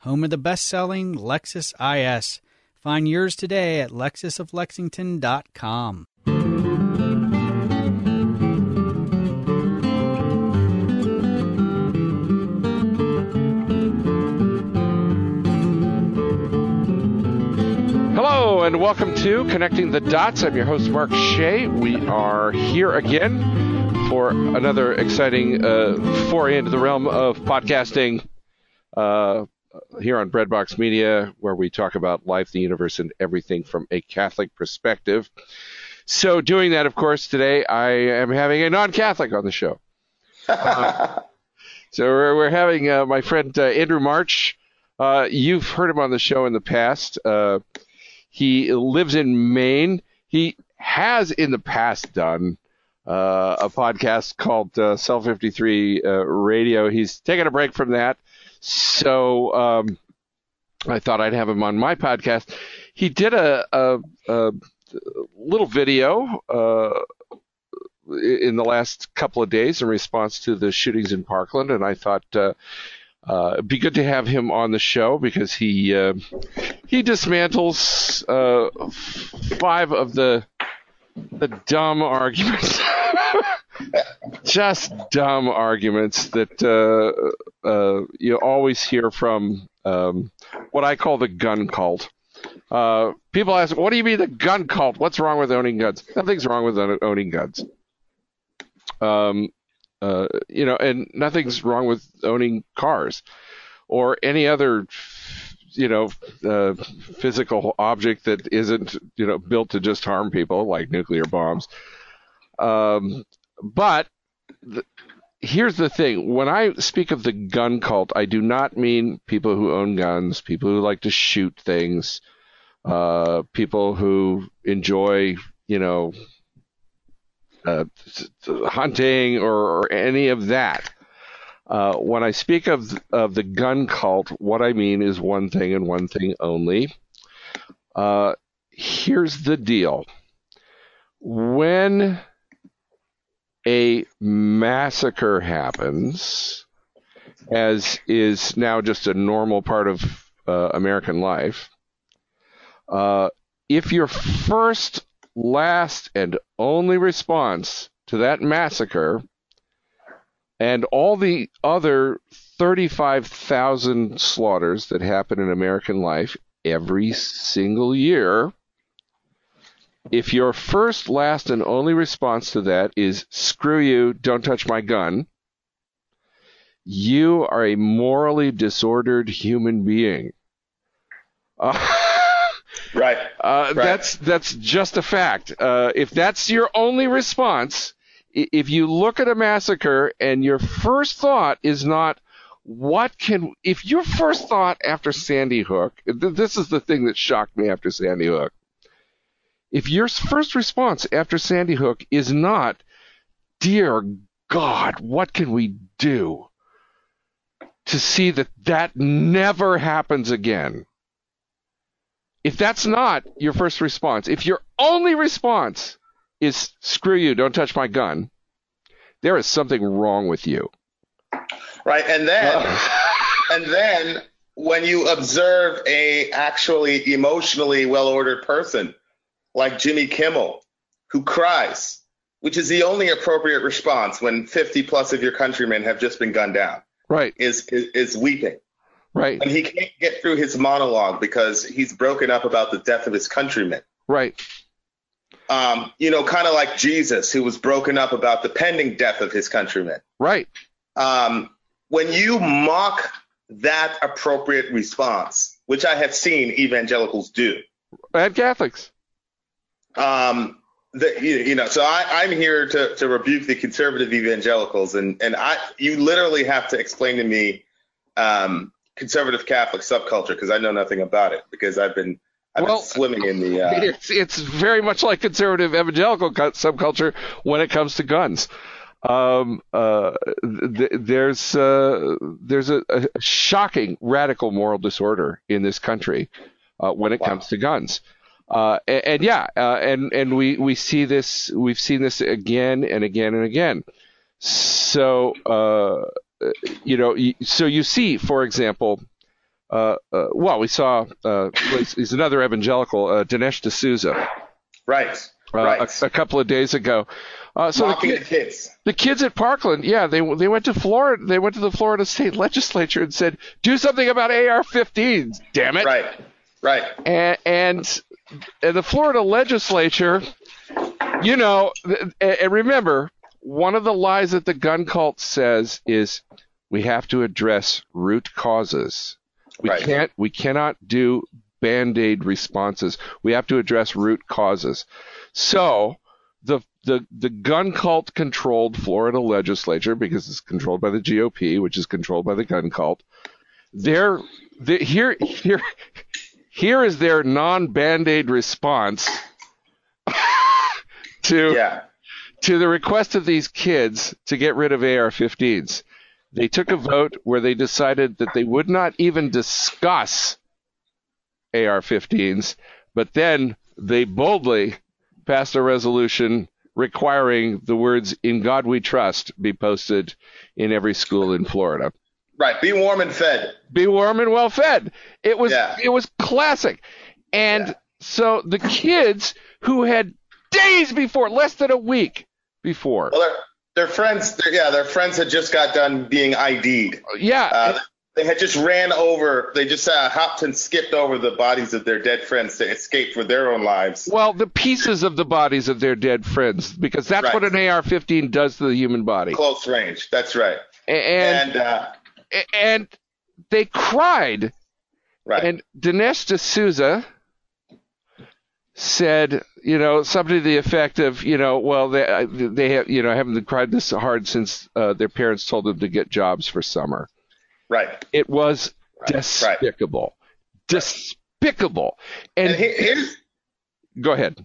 home of the best-selling Lexus IS. Find yours today at lexusoflexington.com. Hello and welcome to Connecting the Dots. I'm your host, Mark Shea. We are here again for another exciting uh, foray into the realm of podcasting uh, here on Breadbox Media, where we talk about life, the universe, and everything from a Catholic perspective. So, doing that, of course, today I am having a non Catholic on the show. Uh, so, we're, we're having uh, my friend uh, Andrew March. Uh, you've heard him on the show in the past. Uh, he lives in Maine. He has in the past done uh, a podcast called uh, Cell 53 uh, Radio. He's taken a break from that. So um, I thought I'd have him on my podcast. He did a, a, a little video uh, in the last couple of days in response to the shootings in Parkland, and I thought uh, uh, it'd be good to have him on the show because he uh, he dismantles uh, five of the the dumb arguments, just dumb arguments that uh, uh, you always hear from um, what I call the gun cult. Uh, people ask, "What do you mean the gun cult? What's wrong with owning guns?" Nothing's wrong with owning guns. Um, uh, you know, and nothing's wrong with owning cars or any other, you know, uh, physical object that isn't, you know, built to just harm people like nuclear bombs. Um, but th- here's the thing: when I speak of the gun cult, I do not mean people who own guns, people who like to shoot things, uh, people who enjoy, you know, uh, hunting or, or, any of that. Uh, when I speak of of the gun cult, what I mean is one thing and one thing only. Uh, here's the deal: when a massacre happens, as is now just a normal part of uh, American life, uh, if your first last and only response to that massacre and all the other 35,000 slaughters that happen in American life every single year, if your first, last, and only response to that is screw you, don't touch my gun, you are a morally disordered human being. Uh, Right. Uh, right. That's that's just a fact. Uh, if that's your only response, if you look at a massacre and your first thought is not what can if your first thought after Sandy Hook, this is the thing that shocked me after Sandy Hook. If your first response after Sandy Hook is not, dear God, what can we do to see that that never happens again? If that's not your first response, if your only response is screw you, don't touch my gun, there is something wrong with you. Right, and then and then when you observe a actually emotionally well-ordered person like Jimmy Kimmel who cries, which is the only appropriate response when 50 plus of your countrymen have just been gunned down. Right. Is is, is weeping. Right. And he can't get through his monologue because he's broken up about the death of his countrymen. Right. Um, you know, kind of like Jesus, who was broken up about the pending death of his countrymen. Right. Um, when you mock that appropriate response, which I have seen evangelicals do, and Catholics, um, the, you, you know, so I, I'm here to, to rebuke the conservative evangelicals, and and I, you literally have to explain to me um, conservative Catholic subculture because I know nothing about it because I've been I've Well, been swimming in the. Uh, it's it's very much like conservative evangelical cu- subculture when it comes to guns. Um, uh, th- there's uh, there's a, a shocking radical moral disorder in this country uh, when it Wow. comes to guns. Uh, and, and yeah, uh, and and we we see this we've seen this again and again and again. So uh, you know, so you see, for example, uh, uh, well, we saw uh, he's another evangelical, uh, Dinesh D'Souza, right. right. a, a couple of days ago. Uh, so the, kid, the kids. the kids at Parkland, yeah, they they went to Florida, they went to the Florida State Legislature and said, "Do something about AR-15s, damn it!" Right. Right. and, and the Florida legislature, you know, and remember, one of the lies that the gun cult says is we have to address root causes. We Right. can't, we cannot do band-aid responses. We have to address root causes. So the the the gun cult controlled Florida legislature because it's controlled by the GOP, which is controlled by the gun cult. They're, they here here here is their non band-aid response to Yeah. to the request of these kids to get rid of AR-15s. They took a vote where they decided that they would not even discuss AR-15s, but then they boldly passed a resolution requiring the words "In God We Trust" be posted in every school in Florida Right. Be warm and fed. be warm and well fed. It was Yeah. it was classic. And Yeah. so the kids who had days before, less than a week before. Well, their, their friends, their, yeah, their friends had just got done being ID'd. Yeah. Uh, they had just ran over, they just uh, hopped and skipped over the bodies of their dead friends to escape for their own lives. well, the pieces of the bodies of their dead friends, because that's Right. what an AR-15 does to the human body. Close range. That's right. And And, uh, and they cried right. And Dinesh D'Souza said, you know, something to the effect of, you know, well, they they have, you know, haven't cried this hard since uh, their parents told them to get jobs for summer. right. It was Right, right. despicable, despicable. And, And he- here's, go ahead.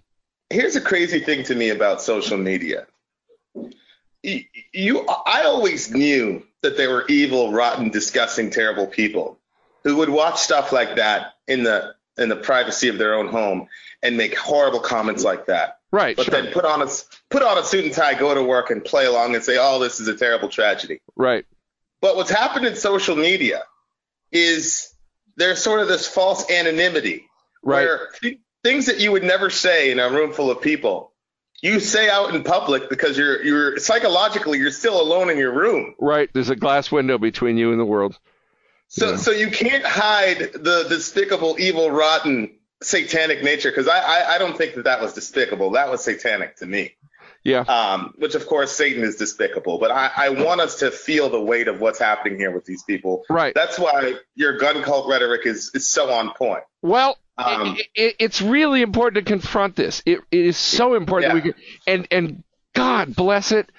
here's a crazy thing to me about social media. You, you, I always knew that they were evil, rotten, disgusting, terrible people who would watch stuff like that in the in the privacy of their own home and make horrible comments like that. Right, But sure. then put on a put on a suit and tie, go to work, and play along and say, "Oh, this is a terrible tragedy." right, But what's happened in social media is there's sort of this false anonymity right, where th- things that you would never say in a room full of people, you say out in public because you're you're psychologically you're still alone in your room. right. There's a glass window between you and the world. So Yeah. so you can't hide the despicable, evil, rotten, satanic nature because I, I I don't think that that was despicable. That was satanic to me. Yeah, Um, which of course Satan is despicable, but I, I want us to feel the weight of what's happening here with these people. right. That's why your gun cult rhetoric is, is so on point. Well, Um, it, it, it's really important to confront this. It, it is so important that we can, and and God bless it.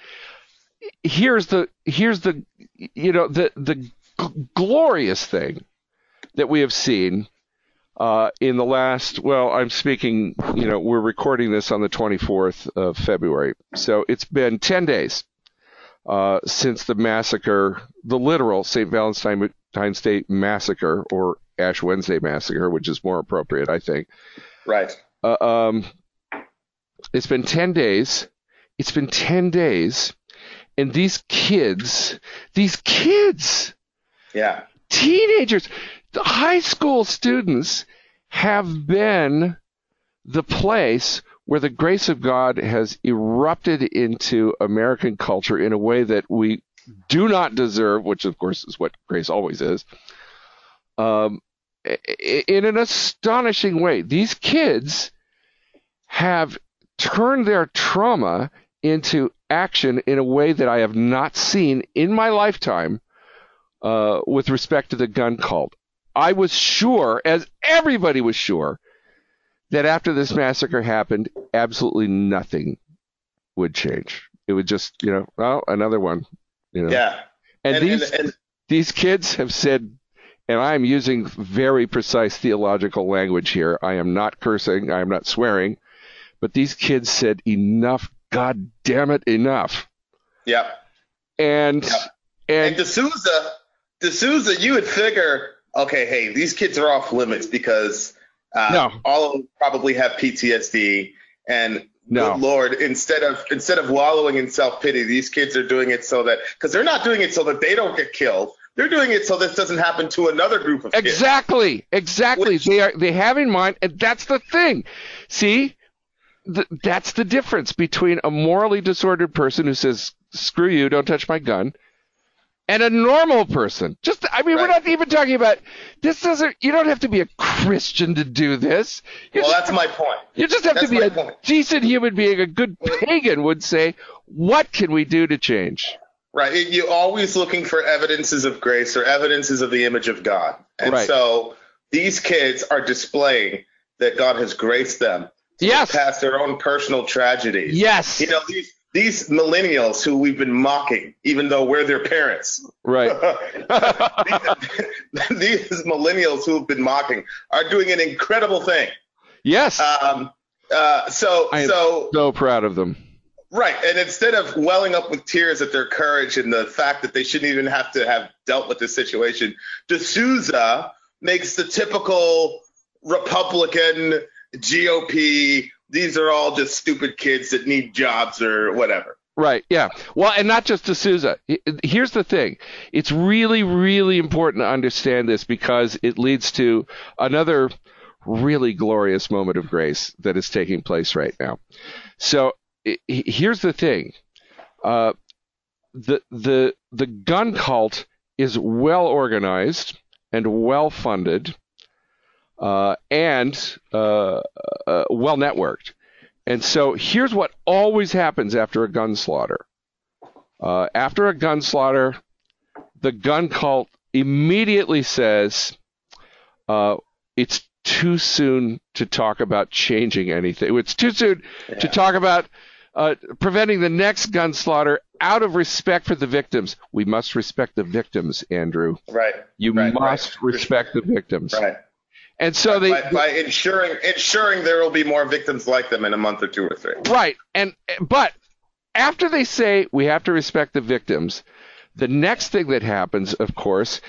Here's the here's the you know the the g- glorious thing that we have seen uh, in the last. Well, I'm speaking. You know, we're recording this on the 24th of February, so it's been 10 days uh, since the massacre, the literal St. Valentine's Day massacre, or Ash Wednesday massacre, which is more appropriate, I think. Right. Uh, um, it's been 10 days. It's been 10 days. And these kids, these kids, Yeah. teenagers, the high school students have been the place where the grace of God has erupted into American culture in a way that we do not deserve, which of course is what grace always is. Um, in an astonishing way, these kids have turned their trauma into action in a way that I have not seen in my lifetime uh, with respect to the gun cult. I was sure, as everybody was sure, that after this massacre happened, absolutely nothing would change. It would just, you know, well, another one, you know. Yeah. And, And, these and, and these kids have said and I'm using very precise theological language here. I am not cursing. I am not swearing. But these kids said, enough. God damn it, enough. Yep. And, Yep. and, And D'Souza, D'Souza, you would figure, okay, hey, these kids are off limits because uh, No. all of them probably have PTSD. And No. good Lord, instead of instead of wallowing in self pity, these kids are doing it so that because they're not doing it so that they don't get killed. They're doing it so this doesn't happen to another group of kids. Exactly, exactly. Which- they are they have in mind, and that's the thing. See, Th that's the difference between a morally disordered person who says "screw you, don't touch my gun," and a normal person. Just, I mean, we're not even talking about this. Doesn't you don't have to be a Christian to do this. You Well, just, that's my point. you just have to be a point. decent human being. A good pagan would say, "What can we do to change?" Right. You're always looking for evidences of grace or evidences of the image of God. And Right. so these kids are displaying that God has graced them Yes. past their own personal tragedies. Yes, You know, these these millennials who we've been mocking, even though we're their parents. right. these, these millennials who have been mocking are doing an incredible thing. Yes, Um, uh, so I am so so proud of them. Right. And instead of welling up with tears at their courage and the fact that they shouldn't even have to have dealt with this situation, D'Souza makes the typical Republican GOP, these are all just stupid kids that need jobs or whatever. Right. Yeah. Well, and not just D'Souza. Here's the thing. It's really, really important to understand this because it leads to another really glorious moment of grace that is taking place right now. So here's the thing. Uh, the the the gun cult is well organized and well funded uh, and uh, uh, well networked. And so here's what always happens after a gun slaughter. Uh, after a gun slaughter, the gun cult immediately says uh, it's too soon to talk about changing anything. It's too soon to talk about uh, preventing the next gun slaughter out of respect for the victims. We must respect the victims, Andrew. Right. You Right, must right. respect the victims. Right. And so they, by, by ensuring ensuring there will be more victims like them in a month or two or three. Right. And but after they say we have to respect the victims, the next thing that happens, of course,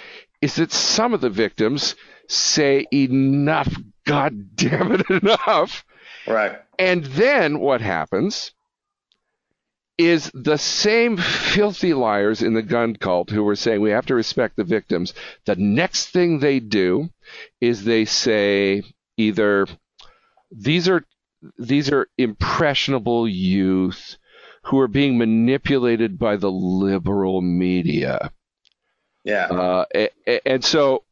is that some of the victims say enough, god damn it, enough. Right. And then what happens is the same filthy liars in the gun cult who were saying we have to respect the victims. The next thing they do is they say either these are these are impressionable youth who are being manipulated by the liberal media. Yeah. Uh, a- a- and so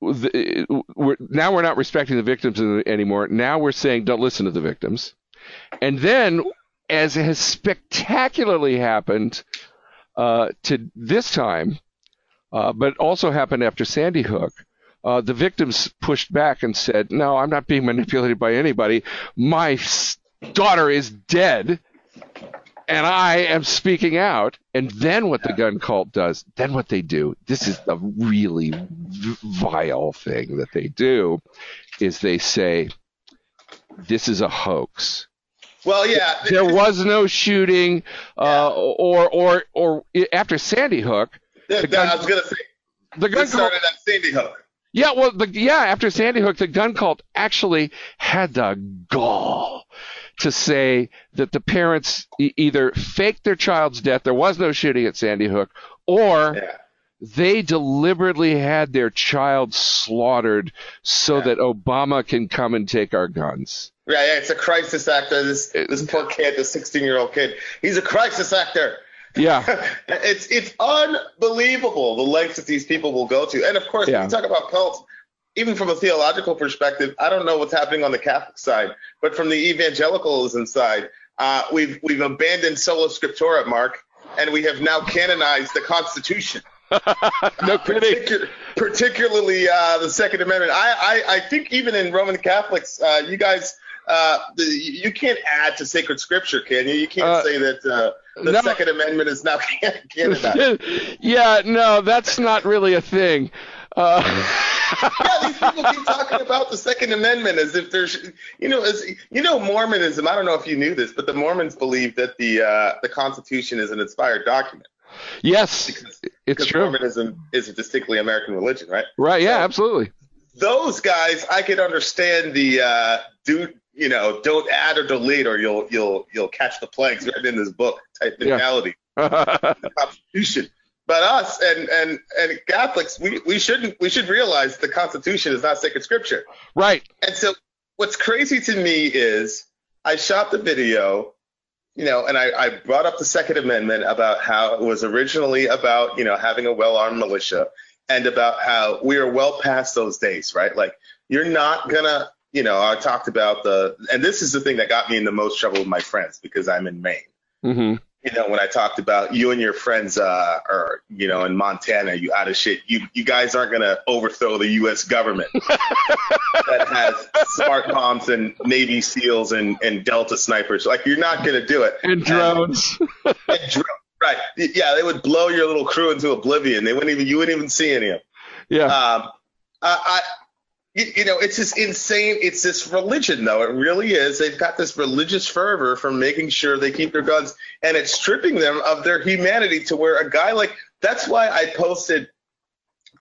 the, we're, now we're not respecting the victims anymore. Now we're saying don't listen to the victims. And then, as it has spectacularly happened uh, to this time, uh, but also happened after Sandy Hook, uh, the victims pushed back and said, "No, I'm not being manipulated by anybody. My daughter is dead." and I am speaking out. And then what the gun cult does, then what they do, this is the really vile thing that they do, is they say, this is a hoax. Well, yeah. There was no shooting, uh, or, or, or after Sandy Hook, the gun- I was gonna say the gun cult, started at Sandy Hook. yeah, well, the, yeah, after Sandy Hook, the gun cult actually had the gall to say that the parents e- either faked their child's death, there was no shooting at Sandy Hook, or Yeah. they deliberately had their child slaughtered so Yeah. that Obama can come and take our guns. Yeah, yeah, it's a crisis actor. This this poor kid, this 16 year old kid, he's a crisis actor. Yeah, it's it's unbelievable the lengths that these people will go to. And of course, Yeah. when you talk about cults, even from a theological perspective, I don't know what's happening on the Catholic side, but from the evangelicalism side, uh, we've we've abandoned sola scriptura, Mark, and we have now canonized the Constitution. no kidding. Particu- particularly uh, the Second Amendment. I, I, I think even in Roman Catholics, uh, you guys, uh, the, you can't add to sacred scripture, can you? You can't Uh, say that uh, the no. Second Amendment is now canonized. yeah, no, that's not really a thing. Uh, yeah, these people keep talking about the Second Amendment as if there's, you know, as you know, Mormonism. I don't know if you knew this, but the Mormons believe that the uh, the Constitution is an inspired document. yes, Because, it's because true. Mormonism is a distinctly American religion, right? Right? Yeah, So- absolutely. Those guys, I could understand the uh, you know, don't add or delete, or you'll you'll you'll catch the plagues written in this book type mentality. the Constitution. But us and and and Catholics, we, we shouldn't we should realize the Constitution is not sacred scripture. right. And so what's crazy to me is I shot the video, you know, and I, I brought up the Second Amendment about how it was originally about, you know, having a well armed militia and about how we are well past those days, right? Like you're not gonna, you know, I talked about the and this is the thing that got me in the most trouble with my friends because I'm in Maine hmm you know, when I talked about you and your friends uh, are, you know, in Montana, you out of shit. You you guys aren't gonna overthrow the U.S. government that has smart bombs and Navy SEALs and, and Delta snipers. Like you're not gonna do it. And drones. And dro- right? Yeah, they would blow your little crew into oblivion. They wouldn't even you wouldn't even see any of them. yeah. Um, I, I you, you know, it's this insane. It's this religion, though. It really is. They've got this religious fervor from making sure they keep their guns, and it's stripping them of their humanity to where a guy like that's why I posted.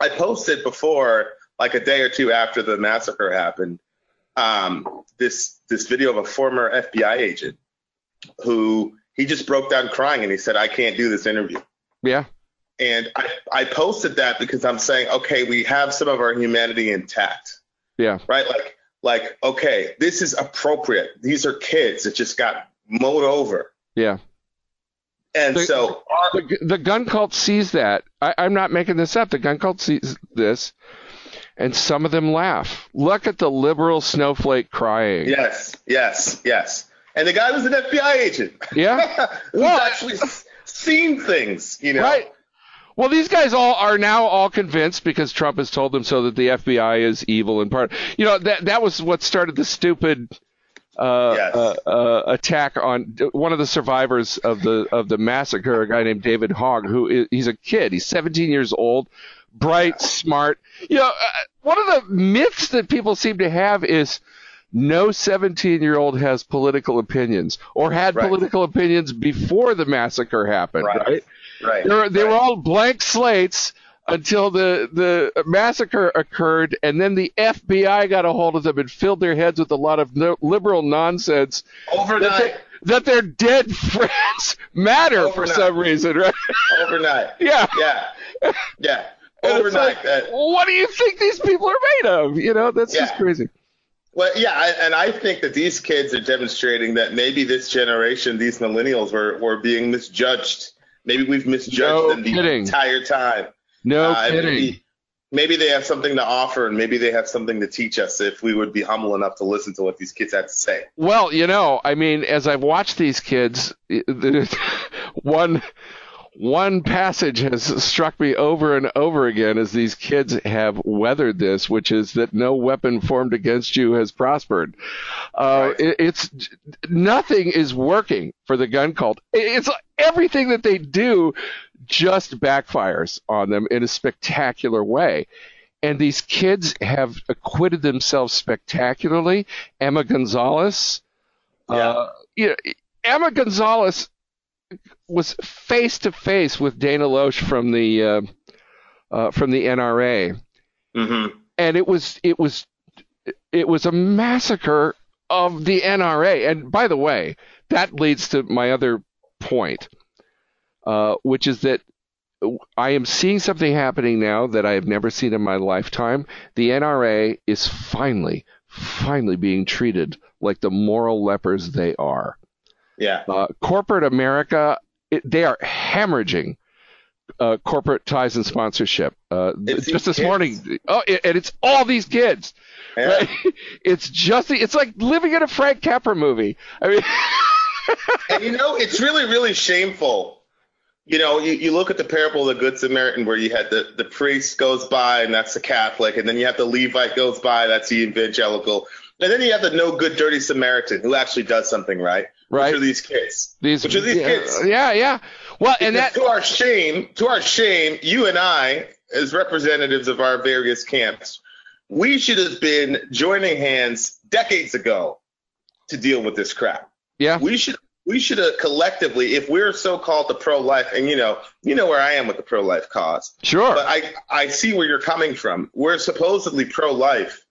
I posted before, like a day or two after the massacre happened, um, this this video of a former FBI agent who he just broke down crying and he said, "I can't do this interview." yeah. And I, I posted that because I'm saying, okay, we have some of our humanity intact, Yeah. right? Like, like, okay, this is appropriate. These are kids that just got mowed over. Yeah. And The- so, our, The, the gun cult sees that. I, I'm not making this up. The gun cult sees this, and some of them laugh. Look at the liberal snowflake crying. yes, yes, yes. And the guy was an FBI agent Yeah? who's Well, actually seen things, you know? Right. Well, these guys all are now all convinced because Trump has told them so that the FBI is evil and part. You know that that was what started the stupid uh, Yes. uh, uh, attack on one of the survivors of the of the massacre, a guy named David Hogg, who is, he's a kid. He's 17 years old, bright, smart. You know, uh, one of the myths that people seem to have is no 17 year old has political opinions or had Right. political opinions before the massacre happened, Right. right? Right. They were, they were all blank slates until the, the massacre occurred, and then the FBI got a hold of them and filled their heads with a lot of no, liberal nonsense that, overnight. they, that their dead friends matter for some reason, right? overnight. Yeah. Yeah. Yeah. Overnight. like, that- what do you think these people are made of? You know, that's just crazy. Well, yeah, I, and I think that these kids are demonstrating that maybe this generation, these millennials, were, were being misjudged. Maybe we've misjudged No them the kidding. entire time. No Uh, kidding. Maybe, maybe they have something to offer, and maybe they have something to teach us if we would be humble enough to listen to what these kids have to say. Well, you know, I mean, as I've watched these kids, one one passage has struck me over and over again as these kids have weathered this, which is that no weapon formed against you has prospered. Uh, Right. it, it's nothing is working for the gun cult. It's everything that they do just backfires on them in a spectacular way. And these kids have acquitted themselves spectacularly. Emma Gonzalez, Yeah. uh, you know, Emma Gonzalez was face to face with Dana Loesch from the uh, uh, from the NRA, Mm-hmm. and it was it was it was a massacre of the NRA. And by the way, that leads to my other point, uh, which is that I am seeing something happening now that I have never seen in my lifetime. The NRA is finally, finally being treated like the moral lepers they are. Yeah. Uh, corporate America, it, they are hemorrhaging uh, corporate ties and sponsorship. Uh, just this kids. morning, oh, it, and it's all these kids. Yeah. Right? It's just, it's like living in a Frank Capra movie. I mean, and you know, it's really, really shameful. You know, you, you look at the parable of the Good Samaritan where you had the, the priest goes by and that's the Catholic, and then you have the Levite goes by, that's the evangelical. And then you have the no good, dirty Samaritan who actually does something right. Right. Which are these kids? these, Which are these yeah, kids? Yeah, yeah. Well, and that, to our shame, to our shame, you and I as representatives of our various camps, we should have been joining hands decades ago to deal with this crap. Yeah. We should we should have collectively, if we're so called the pro life, and you know, you know where I am with the pro life cause. Sure. But I I see where you're coming from. We're supposedly pro life.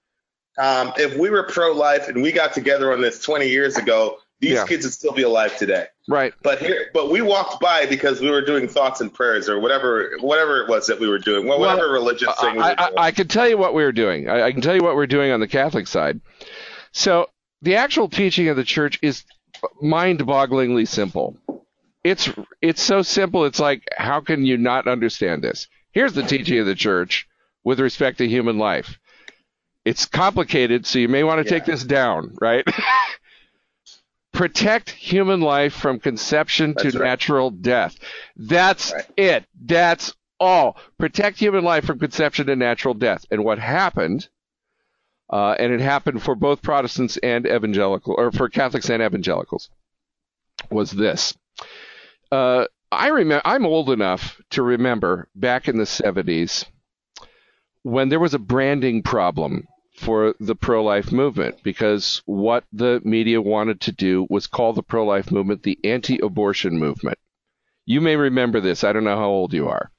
Um, if we were pro life and we got together on this 20 years ago, these Yeah. kids would still be alive today. right. But here, but we walked by because we were doing thoughts and prayers or whatever, whatever it was that we were doing, well, Well, whatever religious thing we I, were I, doing. I can tell you what we were doing. I, I can tell you what we're doing on the Catholic side. So the actual teaching of the church is mind-bogglingly simple. It's it's so simple. It's like how can you not understand this? Here's the teaching of the church with respect to human life. It's complicated, so you may want to take this down, right? Protect human life from conception That's to right. natural death. That's Right. it. That's all. Protect human life from conception to natural death. And what happened, uh, and it happened for both Protestants and evangelical, or for Catholics and evangelicals, was this. Uh, I remember. I'm old enough to remember back in the 70s when there was a branding problem for the pro-life movement because what the media wanted to do was call the pro-life movement the anti-abortion movement. You may remember this. I don't know how old you are.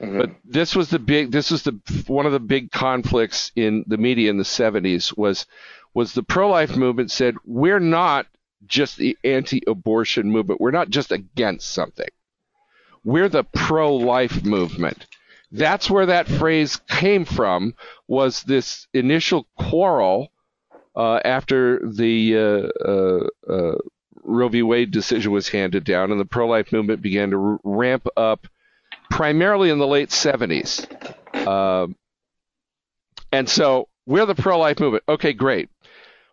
Mhm. But this was the big this was the one of the big conflicts in the media in the 70s was was the pro-life movement said we're not just the anti-abortion movement. We're not just against something. We're the pro-life movement. That's where that phrase came from was this initial quarrel uh, after the uh, uh, uh, Roe v. Wade decision was handed down and the pro-life movement began to r- ramp up primarily in the late 70s. Um, and so we're the pro life movement. Okay, great.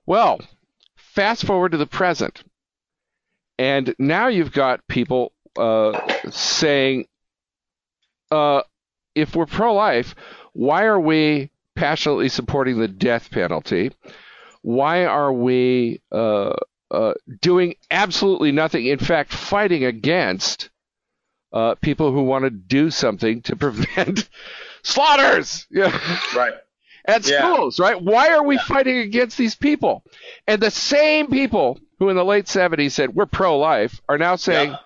Well, fast forward to the present. And now you've got people uh, saying, uh, if we're pro life, why are we passionately supporting the death penalty? Why are we uh, uh, doing absolutely nothing? In fact, fighting against uh, people who want to do something to prevent slaughters yeah. right. at Yeah. schools, right? Why are we fighting against these people? And the same people who in the late 70s said we're pro-life are now saying Yeah.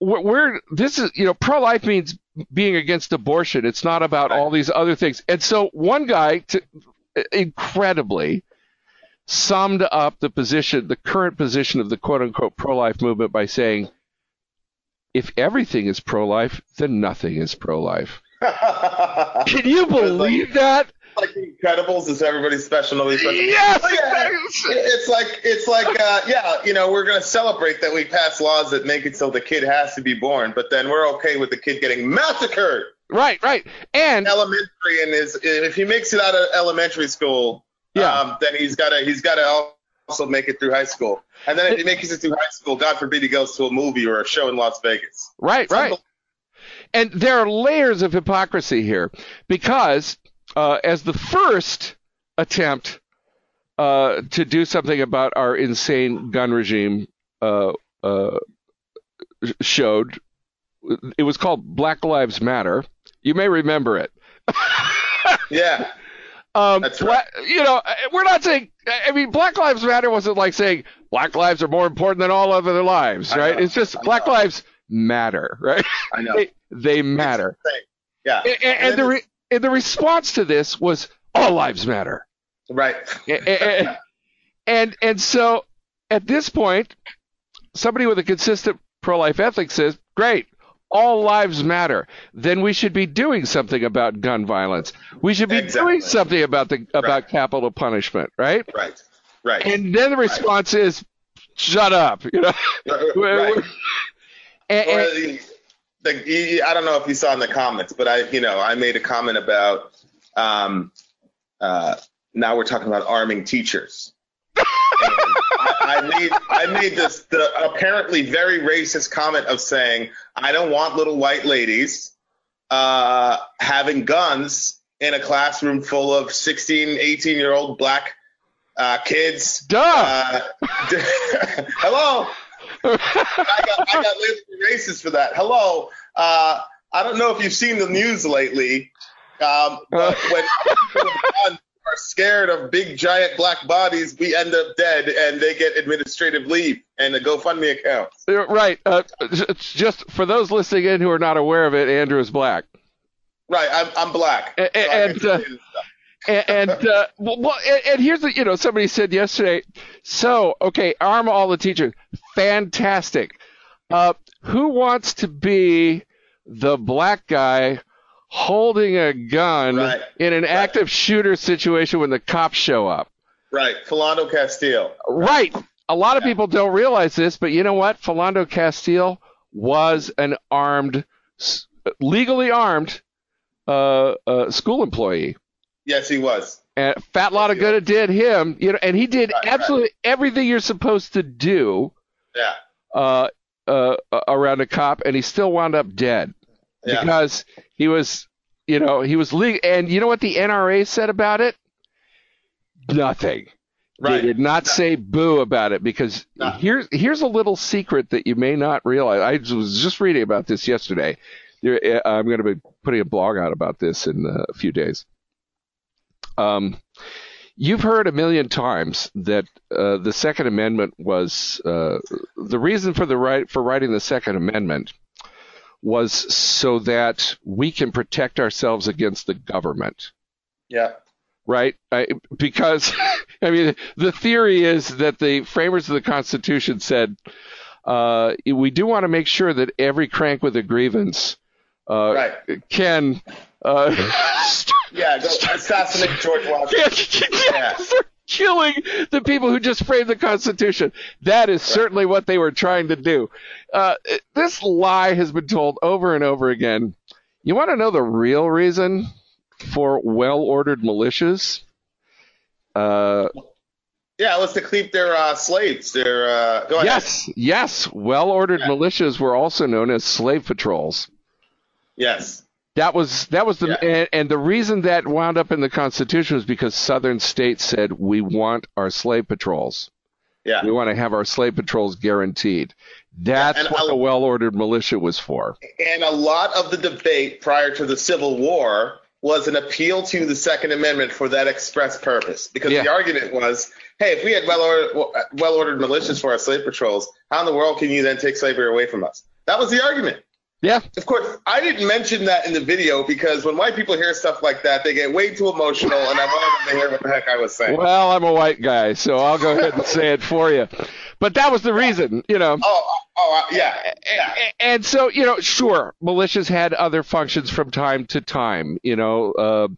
we're, we're this is you know pro-life means being against abortion. It's not about all these other things. And so one guy to, incredibly summed up the position, the current position of the quote unquote pro-life movement by saying if everything is pro-life, then nothing is pro-life. Can you believe that? Like the Incredibles is everybody's special, nobody's special. Yes. Oh, yeah. It's like it's like uh, yeah, you know, we're gonna celebrate that we pass laws that make it so the kid has to be born, but then we're okay with the kid getting massacred Right, right. And elementary and is if he makes it out of elementary school, Yeah. um, then he's gotta he's gotta also make it through high school. And then if he makes it through high school, God forbid he goes to a movie or a show in Las Vegas. right, right. And there are layers of hypocrisy here because uh, as the first attempt uh, to do something about our insane gun regime uh, uh, showed, it was called Black Lives Matter. You may remember it. Yeah. Um, That's bla- You know, we're not saying. I mean, Black Lives Matter wasn't like saying Black lives are more important than all other lives, right? know. It's just Black lives matter, right? I know. They, they matter. Yeah. And, and, and the re- and the response to this was all lives matter. Right. and, and- and so at this point, somebody with a consistent pro-life ethic says, "Great, all lives matter. Then we should be doing something about gun violence. We should be Exactly. doing something about the about Right. capital punishment, right?" Right. Right. And then the response is, "Shut up," you know. right. And- and- the, the, I don't know if you saw in the comments, but I, you know, I made a comment about. Um, uh, now we're talking about arming teachers. I, I made I made this the apparently very racist comment of saying I don't want little white ladies uh, having guns in a classroom full of 16, 18 year old black uh, kids. duh. Uh, hello. I got, I got labeled racist for that. Hello. Uh, I don't know if you've seen the news lately, um, but when people are scared of big giant black bodies, we end up dead, and they get administrative leave and a GoFundMe account. Right. Uh, just for those listening in who are not aware of it, Andrew is black. Right, I'm, I'm black. So and, uh, stuff. And, and uh, well, and, and here's the, you know, somebody said yesterday, so, okay, arm all the teachers. Fantastic. Uh, who wants to be the black guy holding a gun Right. in an Right. active shooter situation when the cops show up? Right, Philando Castile. Right. A lot of people don't realize this, but you know what? Philando Castile was an armed, legally armed uh, uh, school employee. Yes, he was. And fat lot of good it did him, you know, and he did Right, right. absolutely everything you're supposed to do Yeah, uh, uh, around a cop, and he still wound up dead yeah. because he was, you know, he was legal. And you know what the NRA said about it? Nothing. right. They did not say boo about it because No. here's here's a little secret that you may not realize. I was just reading about this yesterday. Uh, I'm going to be putting a blog out about this in a few days. Um, you've heard a million times that uh, the Second Amendment was uh, the reason for the right for writing the Second Amendment was so that we can protect ourselves against the government Yeah, right? I, because I mean, the theory is that the framers of the Constitution said uh, we do want to make sure that every crank with a grievance uh, right. can. Uh, Yeah, go assassinate George Washington. yeah, start killing the people who just framed the Constitution. That is certainly what they were trying to do. Uh, this lie has been told over and over again. You want to know the real reason for well-ordered militias? Uh, Yeah, it was to keep their uh, slaves. Their uh, go ahead. yes, yes. Well-ordered Yeah. militias were also known as slave patrols. Yes. That was that was the Yeah. and, and the reason that wound up in the Constitution was because Southern states said we want our slave patrols. Yeah. We want to have our slave patrols guaranteed. That's and what the well-ordered militia was for. And a lot of the debate prior to the Civil War was an appeal to the Second Amendment for that express purpose. Because Yeah. the argument was, hey, if we had well-ordered, well-ordered militias for our slave patrols, how in the world can you then take slavery away from us? That was the argument. Yeah, Of course, I didn't mention that in the video because when white people hear stuff like that, they get way too emotional, and I wanted them to hear what the heck I was saying. well, I'm a white guy, so I'll go ahead and say it for you. But that was the reason, you know. Oh, oh, uh, yeah, yeah. And so, you know, sure, militias had other functions from time to time, you know, uh,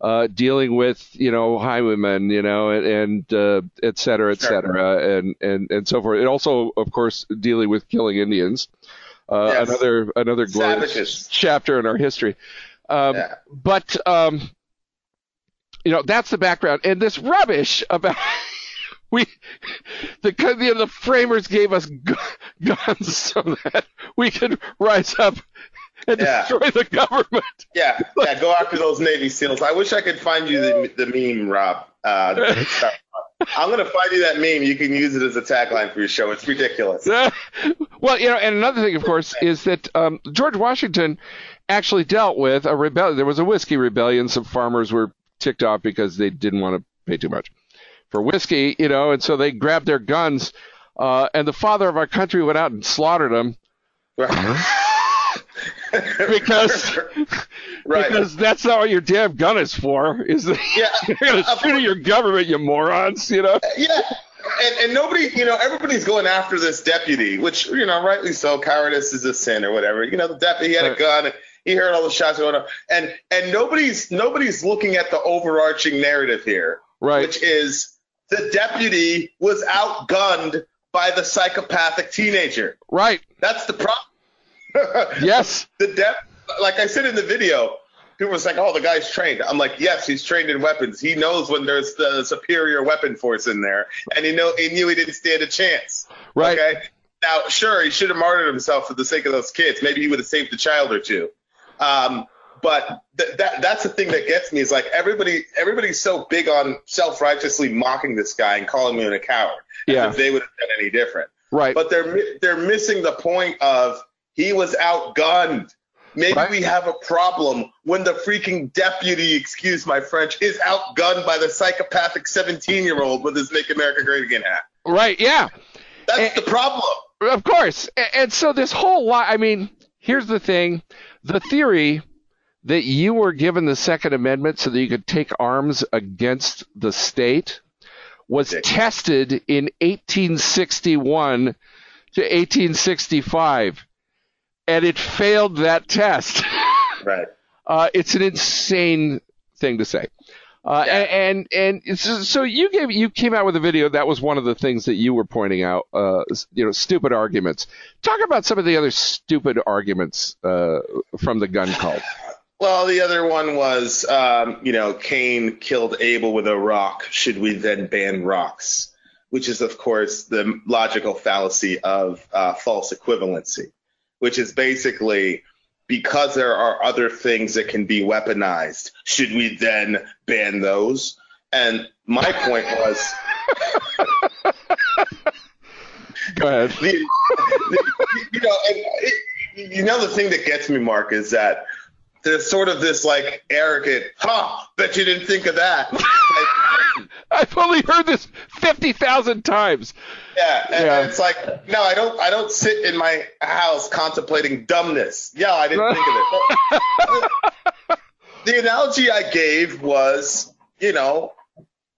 uh, dealing with, you know, highwaymen, you know, and, and uh, et cetera, et Sure. cetera, and, and, and so forth. And also, of course, dealing with killing Indians. Uh, Yes. Another another glorious Savages. chapter in our history. Um, Yeah. But, um, you know, that's the background. And this rubbish about we the you know, the framers gave us gu- guns so that we could rise up and Yeah. destroy the government. Yeah, yeah, go after those Navy SEALs. I wish I could find you the, the meme, Rob. Uh, I'm going to find you that meme. You can use it as a tagline for your show. It's ridiculous. well, you know, and another thing, of course, is that um, George Washington actually dealt with a rebellion. There was a whiskey rebellion. Some farmers were ticked off because they didn't want to pay too much for whiskey, you know, and so they grabbed their guns. Uh, and the father of our country went out and slaughtered them because right. because that's not what your damn gun is for. Is that Yeah, you're gonna of shoot at your government, you morons? You know? yeah. And, and nobody, you know, everybody's going after this deputy, which, you know, rightly so. Cowardice is a sin or whatever. You know, the deputy he had a gun. And he heard all the shots going on, and and nobody's nobody's looking at the overarching narrative here, Right. which is the deputy was outgunned by the psychopathic teenager. Right. That's the problem. Yes. the depth, like I said in the video, people was like, "Oh, the guy's trained." I'm like, "Yes, he's trained in weapons. He knows when there's the superior weapon force in there, and he know he knew he didn't stand a chance." Right. Okay. Now, sure, he should have martyred himself for the sake of those kids. Maybe he would have saved a child or two. Um, but th- that that's the thing that gets me is like everybody everybody's so big on self righteously mocking this guy and calling him a coward. as Yeah. if they would have done any different Right. but they're they're missing the point of he was outgunned maybe Right. we have a problem when the freaking deputy, excuse my French, is outgunned by the psychopathic 17 year old with his Make America Great Again hat. Right? Yeah. That's Eh, the problem. Of course. And so this whole lot, I mean, here's the thing. The theory that you were given the Second Amendment so that you could take arms against the state was tested in 1861 to 1865, and it failed that test. Right. Uh, it's an insane thing to say. Uh, Yeah. and and and so, so you gave you came out with a video that was one of the things that you were pointing out. Uh, you know, stupid arguments. Talk about some of the other stupid arguments uh, from the gun cult. Well, the other one was, um, you know, Cain killed Abel with a rock. Should we then ban rocks? Which is, of course, the logical fallacy of uh, false equivalency, which is basically because there are other things that can be weaponized, should we then ban those? And my point was, Go ahead. the, the- you know, and it, you know, the thing that gets me, Mark, is that there's sort of this like arrogant, huh? Bet you didn't think of that. Like, I've only heard this fifty thousand times. yeah, and Yeah. it's like, no, I don't. I don't sit in my house contemplating dumbness. Yeah, I didn't think of it. But the analogy I gave was, you know,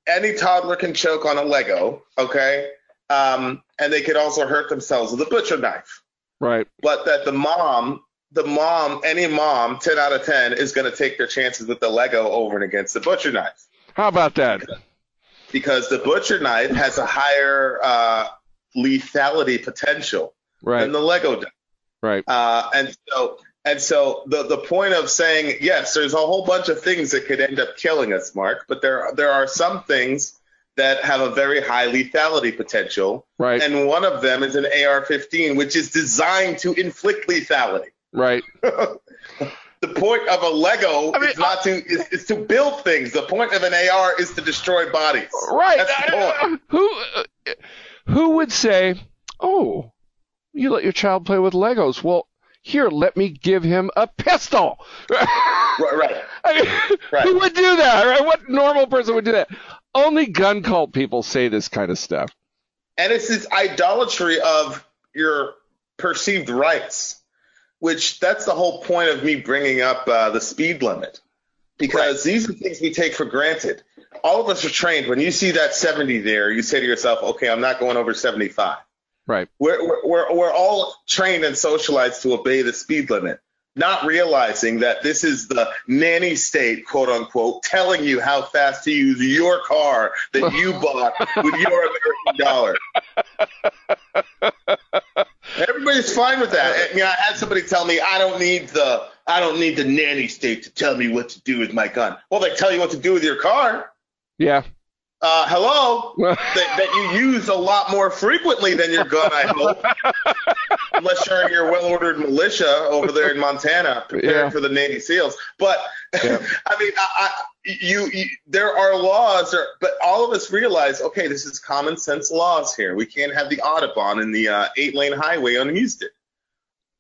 any toddler can choke on a Lego, okay, um, and they could also hurt themselves with a butcher knife. Right. but that the mom, the mom, any mom, 10 out of 10 is going to take their chances with the Lego over and against the butcher knife How about that? because the butcher knife has a higher uh, lethality potential Right. than the Lego does. Right. Uh, and so, and so the, the point of saying, yes, there's a whole bunch of things that could end up killing us, Mark, but there, there are some things that have a very high lethality potential. Right. And one of them is an AR-15, which is designed to inflict lethality. Right. the point of a Lego I mean, is not to is, is to build things. The point of an AR is to destroy bodies. Right. That's the point. who uh, who would say, "Oh, you let your child play with Legos"? Well, here, let me give him a pistol. Right, right. I mean, Right. who would do that? Right? What normal person would do that? Only gun cult people say this kind of stuff. And it's this idolatry of your perceived rights, which that's the whole point of me bringing up uh, the speed limit, because these are things we take for granted. All of us are trained. When you see that 70 there, you say to yourself, "Okay, I'm not going over 75." Right. We're, we're, we're, we're all trained and socialized to obey the speed limit, not realizing that this is the nanny state, quote unquote, telling you how fast to use your car that you bought with your American dollar. Everybody's fine with that. You know, I had somebody tell me I don't need the I don't need the nanny state to tell me what to do with my gun. Well, they tell you what to do with your car. Yeah. Uh, hello, that, that you use a lot more frequently than your gun, I hope. Unless you're in your well-ordered militia over there in Montana, preparing Yeah. for the Navy SEALs. But Yeah. I mean, I, I, you, you, there are laws, but all of us realize, okay, this is common sense laws here. We can't have the Autobahn in the uh, eight-lane highway on Houston.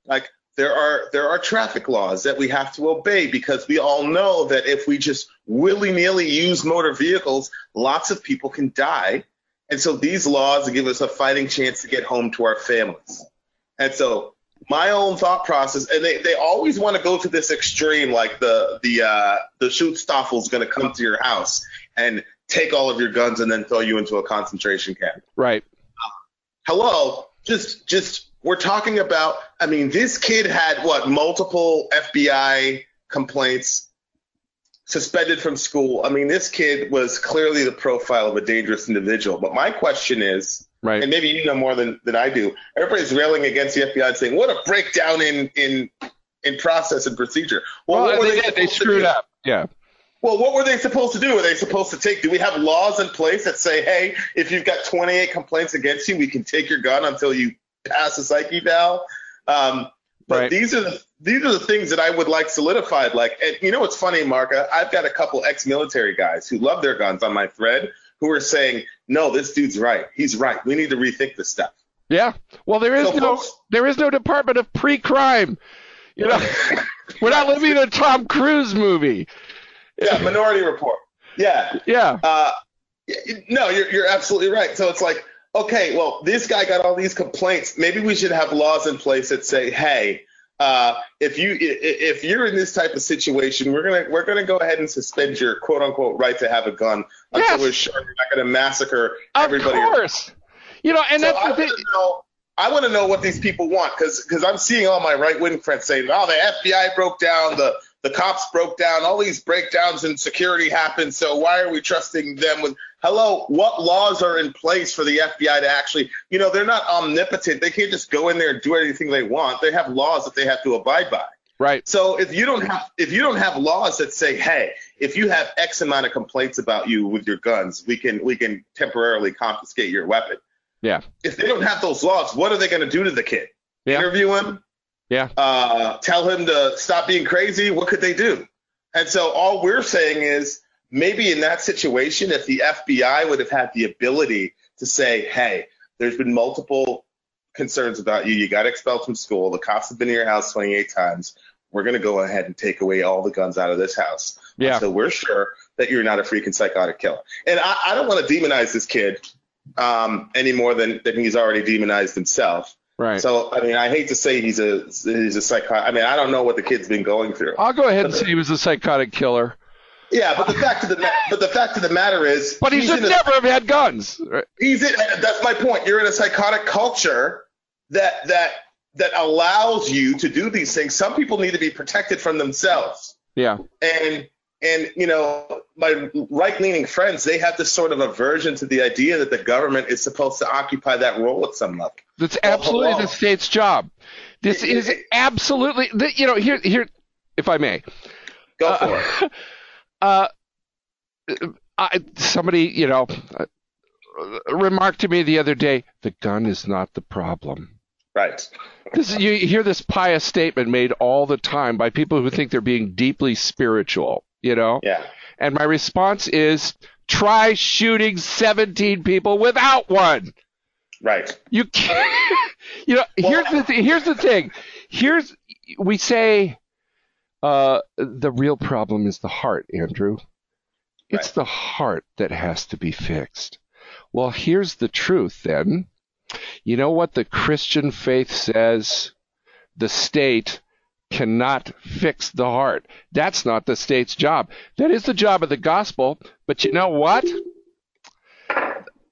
Like there are there are traffic laws that we have to obey because we all know that if we just willy-nilly use motor vehicles, lots of people can die. And so these laws give us a fighting chance to get home to our families. And so my own thought process, and they, they always want to go to this extreme, like the the uh, the Schutzstaffel's going to come to your house and take all of your guns and then throw you into a concentration camp Right. hello, just just we're talking about. I mean, this kid had what multiple FBI complaints, suspended from school. I mean, this kid was clearly the profile of a dangerous individual. But my question is, Right. and maybe you know more than, than I do. Everybody's railing against the FBI and saying, "What a breakdown in in in process and procedure." well, what were they, they supposed to screwed do? up. Yeah. Well, what were they supposed to do? Were they supposed to take? Do we have laws in place that say, hey, if you've got 28 complaints against you, we can take your gun until you pass a psych eval? Um, but Right. these are the these are the things that I would like solidified. Like, and you know what's funny, Mark? I- I've got a couple ex-military guys who love their guns on my thread who are saying, no, this dude's right. He's right. We need to rethink this stuff. Yeah. Well, there is So no folks- there is no Department of Pre-Crime. You know. We're not living in a Tom Cruise movie. Yeah, Minority Report. Yeah. Yeah. Uh, no, you're you're absolutely right. So it's like, okay, well, this guy got all these complaints. Maybe we should have laws in place that say, hey, uh, if you if you're in this type of situation, we're gonna we're gonna go ahead and suspend your quote unquote right to have a gun until Yes. we're sure you're not gonna massacre Of everybody. Of course. You know, and So that's I the thing. want know. I want to know what these people want because because I'm seeing all my right wing friends saying, "Oh, the FBI broke down, the the cops broke down, all these breakdowns in security happened. So why are we trusting them with?" Hello, what laws are in place for the FBI to actually? You know, they're not omnipotent. They can't just go in there and do anything they want. They have laws that they have to abide by. Right. So if you don't have if you don't have laws that say, hey, if you have X amount of complaints about you with your guns, we can we can temporarily confiscate your weapon. Yeah. If they don't have those laws, what are they going to do to the kid? Yeah. Interview him? Yeah. Uh, tell him to stop being crazy? What could they do? And so all we're saying is maybe in that situation, if the FBI would have had the ability to say, hey, there's been multiple concerns about you. You got expelled from school. The cops have been in your house 28 times. We're going to go ahead and take away all the guns out of this house. Yeah. So we're sure that you're not a freaking psychotic killer. And I, I don't want to demonize this kid um, any more than, than he's already demonized himself. Right. So I mean, I hate to say he's a he's a psychotic. I mean, I don't know what the kid's been going through. I'll go ahead and say he was a psychotic killer, Yeah, but the fact of the ma- but the fact of the matter is, but he should a- never have had guns. Right. he's in, that's my point. You're in a psychotic culture that that that allows you to do these things. Some people need to be protected from themselves, Yeah. and and you know my right leaning friends they have this sort of aversion to the idea that the government is supposed to occupy that role at some level. That's absolutely the state's job. This It- is it- absolutely, you know, here, here, if I may, Go Uh, for it. uh, I, somebody, you know, uh, remarked to me the other day, the gun is not the problem. Right. This, is- you hear this pious statement made all the time by people who think they're being deeply spiritual, you know? Yeah. And my response is, try shooting 17 people without one. Right. You can't. You know, Well- here's the th- here's the thing. Here's we say uh, the real problem is the heart, Andrew. It's Right. the heart that has to be fixed. Well, here's the truth then. You know what the Christian faith says? The state cannot fix the heart. That's not the state's job. That is the job of the gospel. But you know what?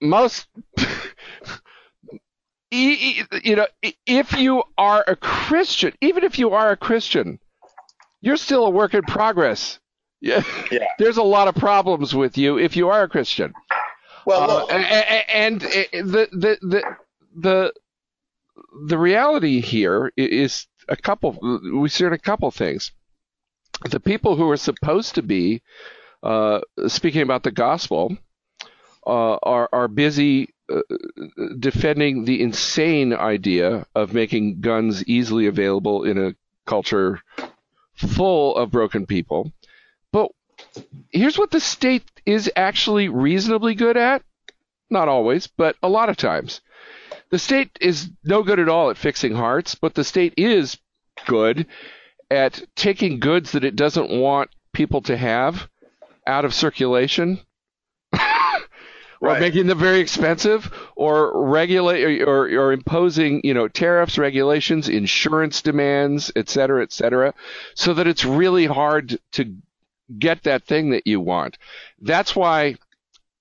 Most you know, if you are a Christian, even if you are a Christian, you're still a work in progress. Yeah. Yeah. There's a lot of problems with you if you are a Christian. Well, Uh, look, a- a- and uh, the, the the the the reality here is a couple. We see a couple things. The people who are supposed to be uh, speaking about the gospel uh, are are busy uh, defending the insane idea of making guns easily available in a culture full of broken people. But here's what the state is actually reasonably good at. Not always, but a lot of times. The state is no good at all at fixing hearts, but the state is good at taking goods that it doesn't want people to have out of circulation or Right. making them very expensive or regulate or, or imposing you know tariffs regulations insurance demands et cetera et cetera so that it's really hard to get that thing that you want that's why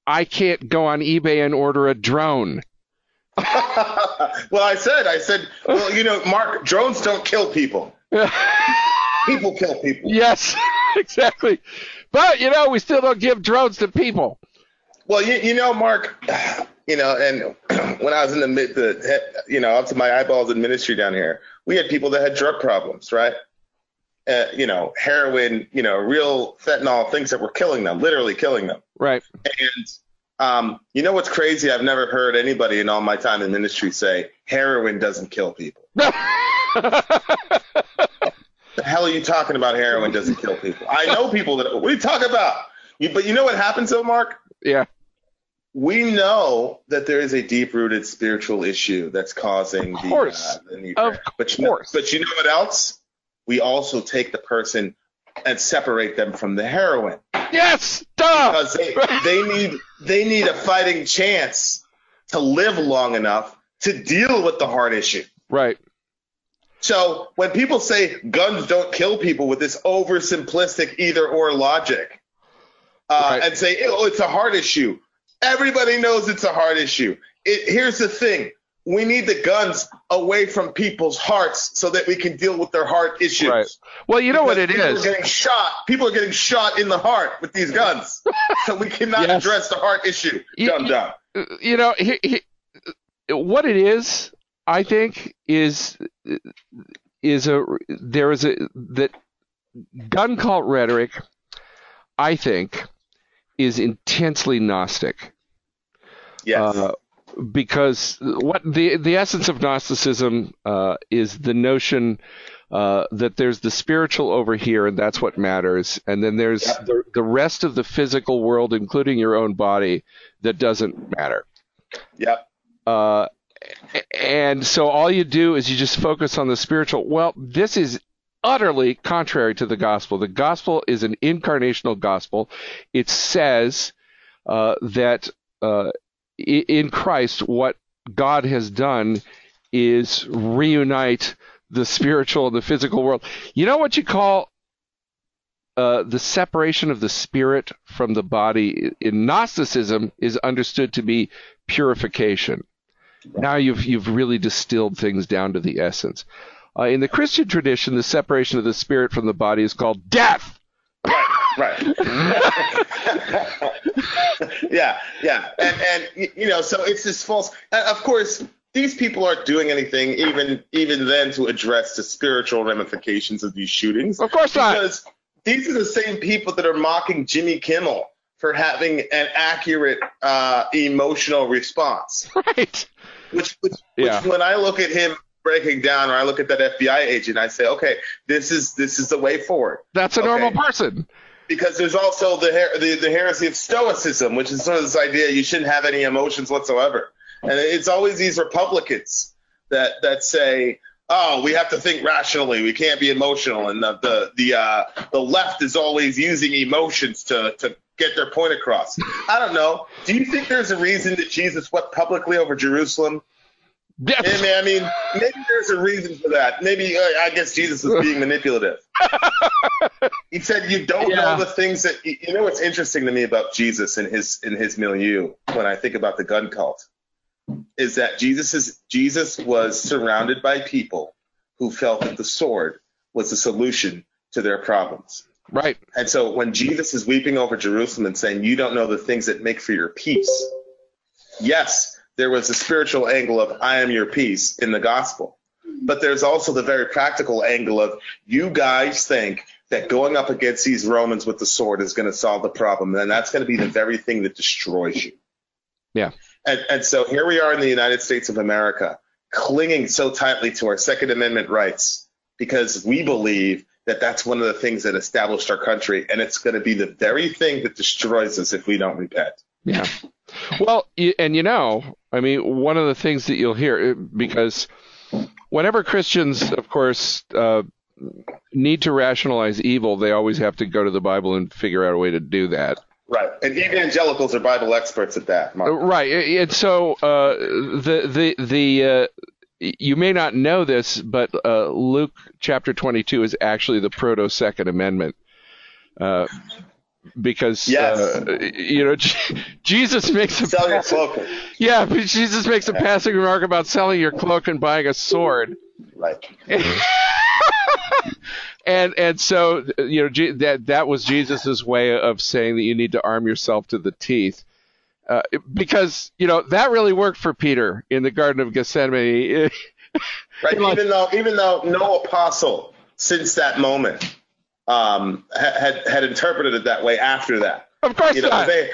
i can't go on ebay and order a drone well, I said, I said, well, you know, Mark, drones don't kill people. People kill people. yes exactly but you know we still don't give drones to people Well, you, you know, Mark, you know, and when I was in the mid, the, you know, up to my eyeballs in ministry down here, we had people that had drug problems, right? Uh, you know, heroin, you know, real fentanyl, things that were killing them, literally killing them. right And um, you know what's crazy? I've never heard anybody in all my time in ministry say heroin doesn't kill people. The hell are you talking about? Heroin doesn't kill people. I know people that. What are you talking about? You, but you know what happens though, Mark? Yeah We know that there is a deep-rooted spiritual issue that's causing Of the, course. uh, the need Of but you know, course. but you know what else? we also take the person and separate them from the heroin Yes, duh. because they, they need they need a fighting chance to live long enough to deal with the heart issue. Right. So when people say guns don't kill people with this oversimplistic either or logic, uh, Right. and say oh it's a heart issue, everybody knows it's a heart issue. It, here's the thing: we need the guns away from people's hearts so that we can deal with their heart issues. Right. Well, you know what it people is. Are getting shot. People are getting shot in the heart with these guns, so we cannot Yes. address the heart issue. You- Dumb you- dumb. you know, he, he, what it is, I think, is is a there is a that gun cult rhetoric. I think is intensely gnostic. Yes. Uh, because what the the essence of Gnosticism uh, is the notion uh, that there's the spiritual over here, and that's what matters, and then there's Yep. the, the rest of the physical world, including your own body, that doesn't matter. yep. Uh, and so all you do is you just focus on the spiritual. Well, this is utterly contrary to the gospel. The gospel is an incarnational gospel. It says uh, that uh, in Christ, what God has done is reunite the spiritual and the physical world. You know what you call uh, the separation of the spirit from the body in Gnosticism is understood to be purification. Now you've you've really distilled things down to the essence. Uh, in the Christian tradition, the separation of the spirit from the body is called death. Right. Right. yeah, yeah, and and you know, so it's this false. and Of course, these people aren't doing anything even even then to address the spiritual ramifications of these shootings. Of course not. because these are the same people that are mocking Jimmy Kimmel for having an accurate uh, emotional response. Right. Which, which, Yeah. which, when I look at him breaking down, or I look at that FBI agent, I say, okay, this is this is the way forward That's a normal person. because there's also the, her- the the heresy of stoicism, which is sort of this idea you shouldn't have any emotions whatsoever. And it's always these Republicans that that say, "Oh, we have to think rationally. We can't be emotional." And the the the, uh, the left is always using emotions to to get their point across. I don't know. Do you think there's a reason that Jesus wept publicly over Jerusalem? I mean, I mean, maybe there's a reason for that. Maybe uh, I guess Jesus was being manipulative. he said, "You don't Yeah. know the things that you know." What's interesting to me about Jesus and his in his milieu when I think about the gun cult is that Jesus is Jesus was surrounded by people who felt that the sword was the solution to their problems. Right. And so when Jesus is weeping over Jerusalem and saying, You don't know the things that make for your peace, yes, there was a spiritual angle of I am your peace in the gospel. But there's also the very practical angle of you guys think that going up against these Romans with the sword is going to solve the problem. And that's going to be the very thing that destroys you. Yeah. And, and so here we are in the United States of America, clinging so tightly to our Second Amendment rights because we believe that that's one of the things that established our country, and it's going to be the very thing that destroys us if we don't repent. Yeah. Well, and you know, I mean, one of the things that you'll hear, uh, because whenever Christians, of course, uh, need to rationalize evil, they always have to go to the Bible and figure out a way to do that. Right. And evangelicals are Bible experts at that. Mark. Uh, Right, and so uh, the the the uh, you may not know this, but uh, Luke chapter twenty two is actually the proto Second Amendment, uh, because Yes. uh, you know Jesus makes a Sell your passing- cloak. yeah, but Jesus makes a passing remark about selling your cloak and buying a sword. Right. and and so you know that that was Jesus's way of saying that you need to arm yourself to the teeth. Uh, because you know that really worked for Peter in the Garden of Gethsemane. Right. Even though even though no apostle since that moment um, had had interpreted it that way after that. of course You know, not. they,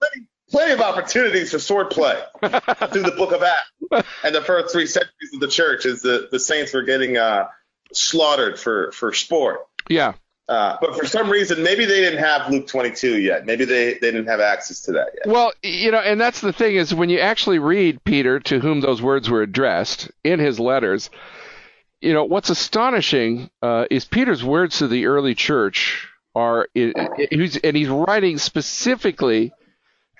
plenty, plenty of opportunities for swordplay through the Book of Acts and the first three centuries of the church as the, the saints were getting uh, slaughtered for for sport. yeah, Uh, but for some reason, maybe they didn't have Luke 22 yet. Maybe they, they didn't have access to that yet. Well, you know, and that's the thing is when you actually read Peter, to whom those words were addressed in his letters, you know, what's astonishing uh, is Peter's words to the early church are, he's, and he's writing specifically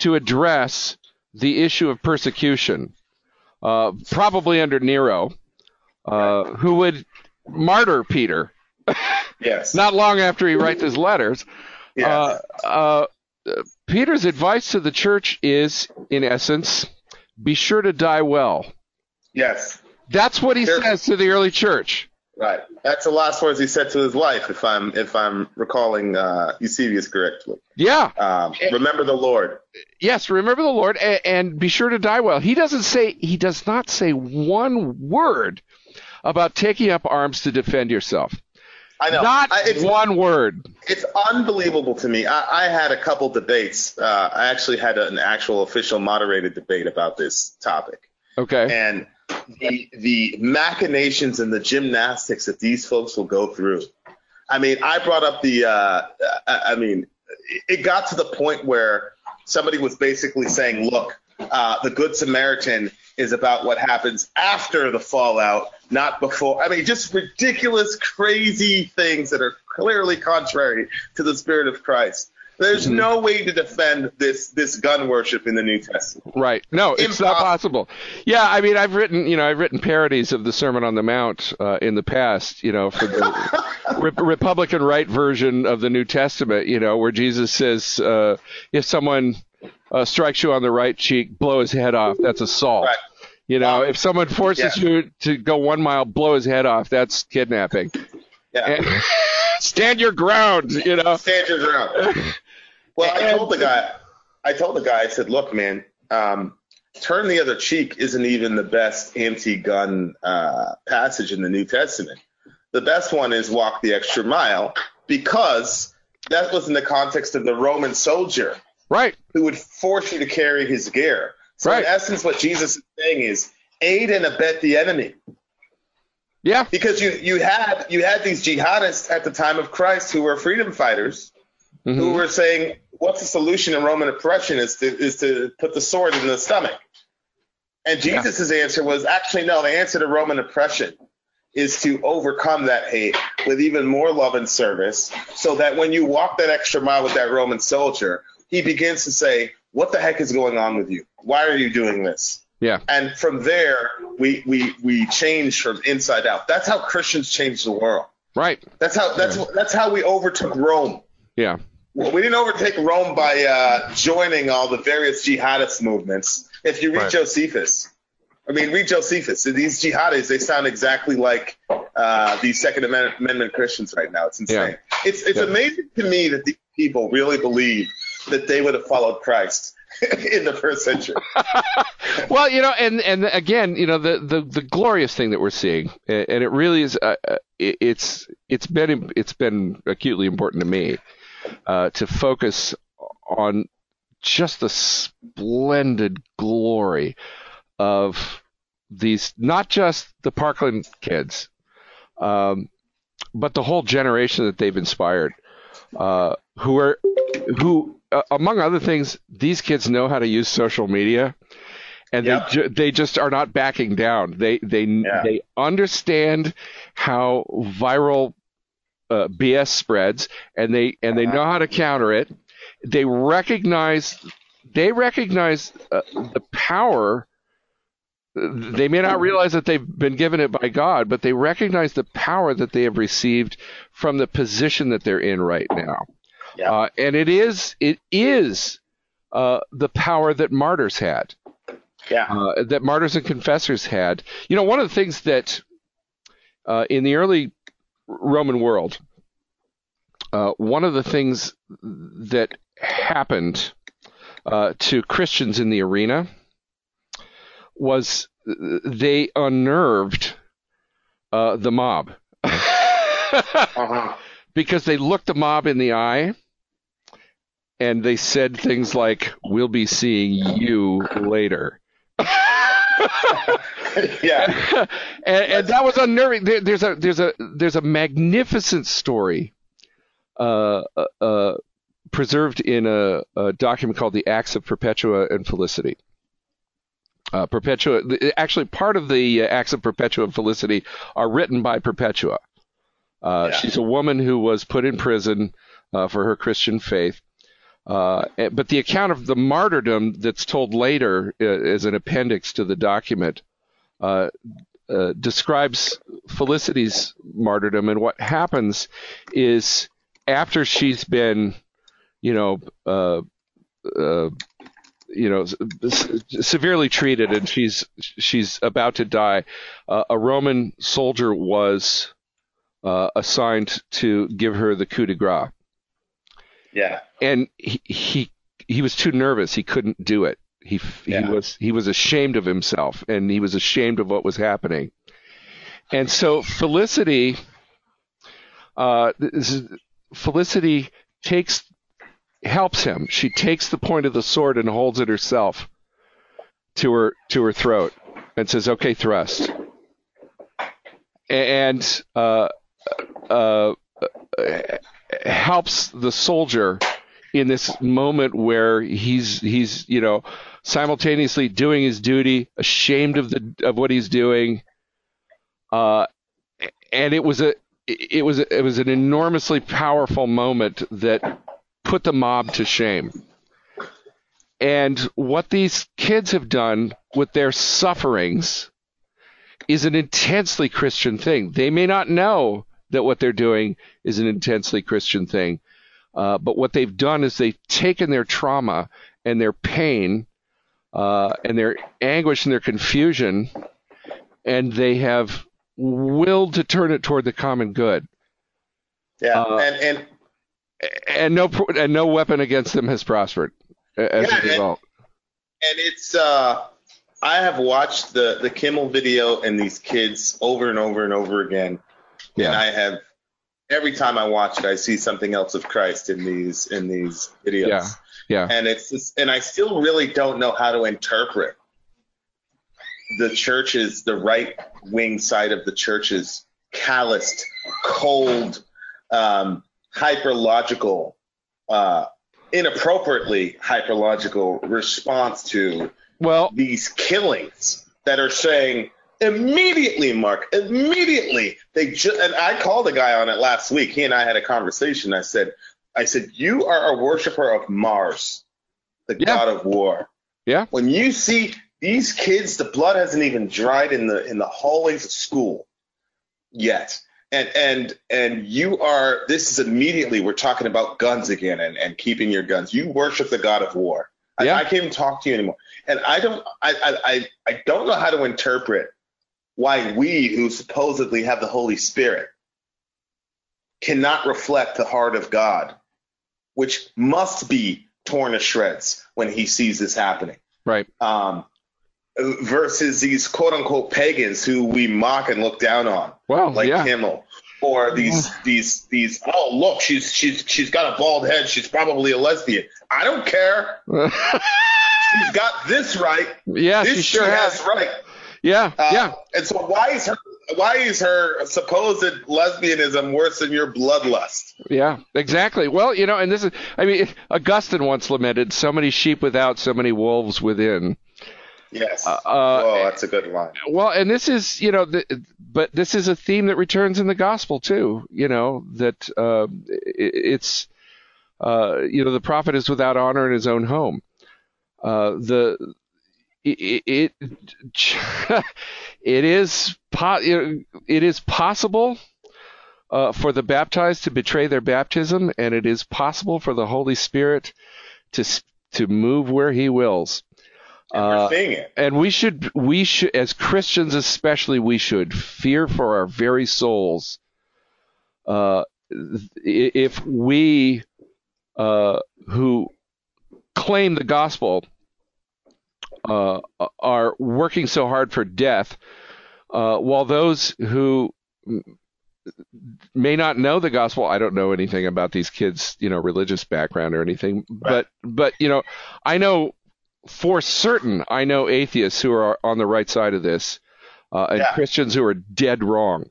to address the issue of persecution, uh, probably under Nero, uh, who would martyr Peter. Yes. Not long after he writes his letters. Yes. Uh, uh, Peter's advice to the church is, in essence, be sure to die well. Yes. That's what he Sure. says to the early church. Right. That's the last words he said to his wife, if I'm if I'm recalling uh, Eusebius correctly. Yeah. Um, remember the Lord. Yes. Remember the Lord and, and be sure to die well. He doesn't say. He does not say one word about taking up arms to defend yourself. I know. Not I, it's, one word. it's unbelievable to me. I, I had a couple debates. Uh, I actually had an actual official moderated debate about this topic. Okay. and the the machinations and the gymnastics that these folks will go through. I mean, I brought up the. Uh, I, mean, it got to the point where somebody was basically saying, "Look, uh, the Good Samaritan is about what happens after the fallout, not before." I mean, just ridiculous, crazy things that are clearly contrary to the spirit of Christ. There's Mhm. no way to defend this this gun worship in the New Testament. Right. No, it's not possible. Yeah, I mean, I've written, you know, I've written parodies of the Sermon on the Mount uh, in the past, you know, for the Re- Republican right version of the New Testament, you know, where Jesus says, uh, if someone uh, strikes you on the right cheek, blow his head off. That's assault. Right. You know, Um, if someone forces yeah. you to go one mile, blow his head off. That's kidnapping. Yeah. And stand your ground. You know. Stand your ground. Well, I told the guy, I told the guy, I said, look, man, um, turn the other cheek isn't even the best anti-gun uh, passage in the New Testament. The best one is walk the extra mile because that was in the context of the Roman soldier Right. who would force you to carry his gear. So Right. in essence, what Jesus is saying is aid and abet the enemy Yeah. because you you had you had these jihadists at the time of Christ who were freedom fighters Mhm. who were saying, "What's the solution in Roman oppression? Is to is to put the sword in the stomach." And Jesus' answer was actually no. The answer to Roman oppression is to overcome that hate with even more love and service, so that when you walk that extra mile with that Roman soldier, he begins to say, "What the heck is going on with you? Why are you doing this?" Yeah. And from there, we we we change from inside out. That's how Christians change the world. Right. That's how that's that's how we overtook Rome. Yeah. Well, we didn't overtake Rome by uh, joining all the various jihadist movements. If you read Right. Josephus, I mean, read Josephus. These jihadists, they sound exactly like uh, these Second Amendment, Christians right now. It's insane. It's it's Yeah. amazing to me that these people really believe that they would have followed Christ in the first century. well, you know, and and again, you know, the the, the glorious thing that we're seeing, and it really is, uh, uh, it- it's it's been it's been acutely important to me uh, to focus on just the splendid glory of these, not just the Parkland kids, um, but the whole generation that they've inspired, uh, who are who, uh, among other things, these kids know how to use social media, and Yep. they ju- they just are not backing down. They they Yeah. they understand how viral uh, BS spreads, and they and they know how to counter it. They recognize they recognize uh, the power. They may not realize that they've been given it by God, but they recognize the power that they have received from the position that they're in right now. Yeah. Uh, and it is it is uh, the power that martyrs had Yeah. uh, that martyrs and confessors had. You know, one of the things that uh, in the early Roman world, uh, one of the things that happened uh, to Christians in the arena was they unnerved uh, the mob Uh-huh. because they looked the mob in the eye and they said things like, "We'll be seeing you later." yeah. and, and that was unnerving. There, there's a there's a there's a magnificent story, uh, uh, uh, preserved in a, a document called the Acts of Perpetua and Felicity. Uh, Perpetua, actually, part of the uh, acts of Perpetua and Felicity are written by Perpetua. Uh, Yeah. She's a woman who was put in prison uh, for her Christian faith. Uh, but the account of the martyrdom that's told later uh, as an appendix to the document uh, uh, describes Felicity's martyrdom. And what happens is after she's been, you know, uh, uh, you know, severely treated, and she's she's about to die. Uh, a Roman soldier was uh, assigned to give her the coup de grace, Yeah. and he he, he was too nervous. He couldn't do it. He he was he was ashamed of himself, and he was ashamed of what was happening. And so Felicity, uh, this is- Felicity takes helps him. She takes the point of the sword and holds it herself to her to her throat and says, "Okay, thrust." And uh, uh, helps the soldier in this moment where he's he's you know simultaneously doing his duty, ashamed of the of what he's doing, uh, and it was a it was it was an enormously powerful moment that put the mob to shame. And what these kids have done with their sufferings is an intensely Christian thing. They may not know that what they're doing is an intensely Christian thing, uh, but what they've done is they've taken their trauma and their pain uh, and their anguish and their confusion, and they have willed to turn it toward the common good. Yeah. Uh, and and and no and no weapon against them has prospered as Yeah, a result. and it's uh I have watched the the Kimmel video and these kids over and over and over again. And Yeah, I have every time I watch it I see something else of Christ in these in these videos. Yeah, yeah. And it's just, and I still really don't know how to interpret the church's the right wing side of the church's calloused, cold, um, hyperlogical, uh, inappropriately hyperlogical response to Well, these killings that are saying immediately, Mark, immediately they just and I called a guy on it last week. He and I had a conversation. I said, I said, you are a worshiper of Mars, the Yeah. god of war. Yeah. When you see these kids, the blood hasn't even dried in the in the hallways of school yet. And and and you are this is immediately we're talking about guns again and, and keeping your guns. You worship the god of war. I, Yeah. I can't even talk to you anymore. And I don't I, I, I, I don't know how to interpret why we who supposedly have the Holy Spirit cannot reflect the heart of God, which must be torn to shreds when he sees this happening right. um, versus these quote unquote pagans who we mock and look down on, Well, like yeah. Kimmel, or these these these. Oh, look, she's she's she's got a bald head. She's probably a lesbian. I don't care. She's got this right. yeah, this she sure has right. Yeah, Uh, yeah. And so why is her why is her supposed lesbianism worse than your bloodlust? Yeah, exactly. Well, you know, and this is, I mean, Augustine once lamented, so many sheep without, so many wolves within. Yes. Uh, oh, that's a good line. Well, and this is, you know, the, but this is a theme that returns in the gospel too. You know that uh, it, it's, uh, you know, the prophet is without honor in his own home. Uh, the it, it it is po- it is possible uh, for the baptized to betray their baptism, and it is possible for the Holy Spirit to to move where He wills. And Uh, and we should we should as christians especially we should fear for our very souls uh, if we uh, who claim the gospel uh, are working so hard for death uh, while those who may not know the gospel i don't know anything about these kids you know religious background or anything but but you know i know for certain, I know atheists who are on the right side of this, uh, and Yeah. Christians who are dead wrong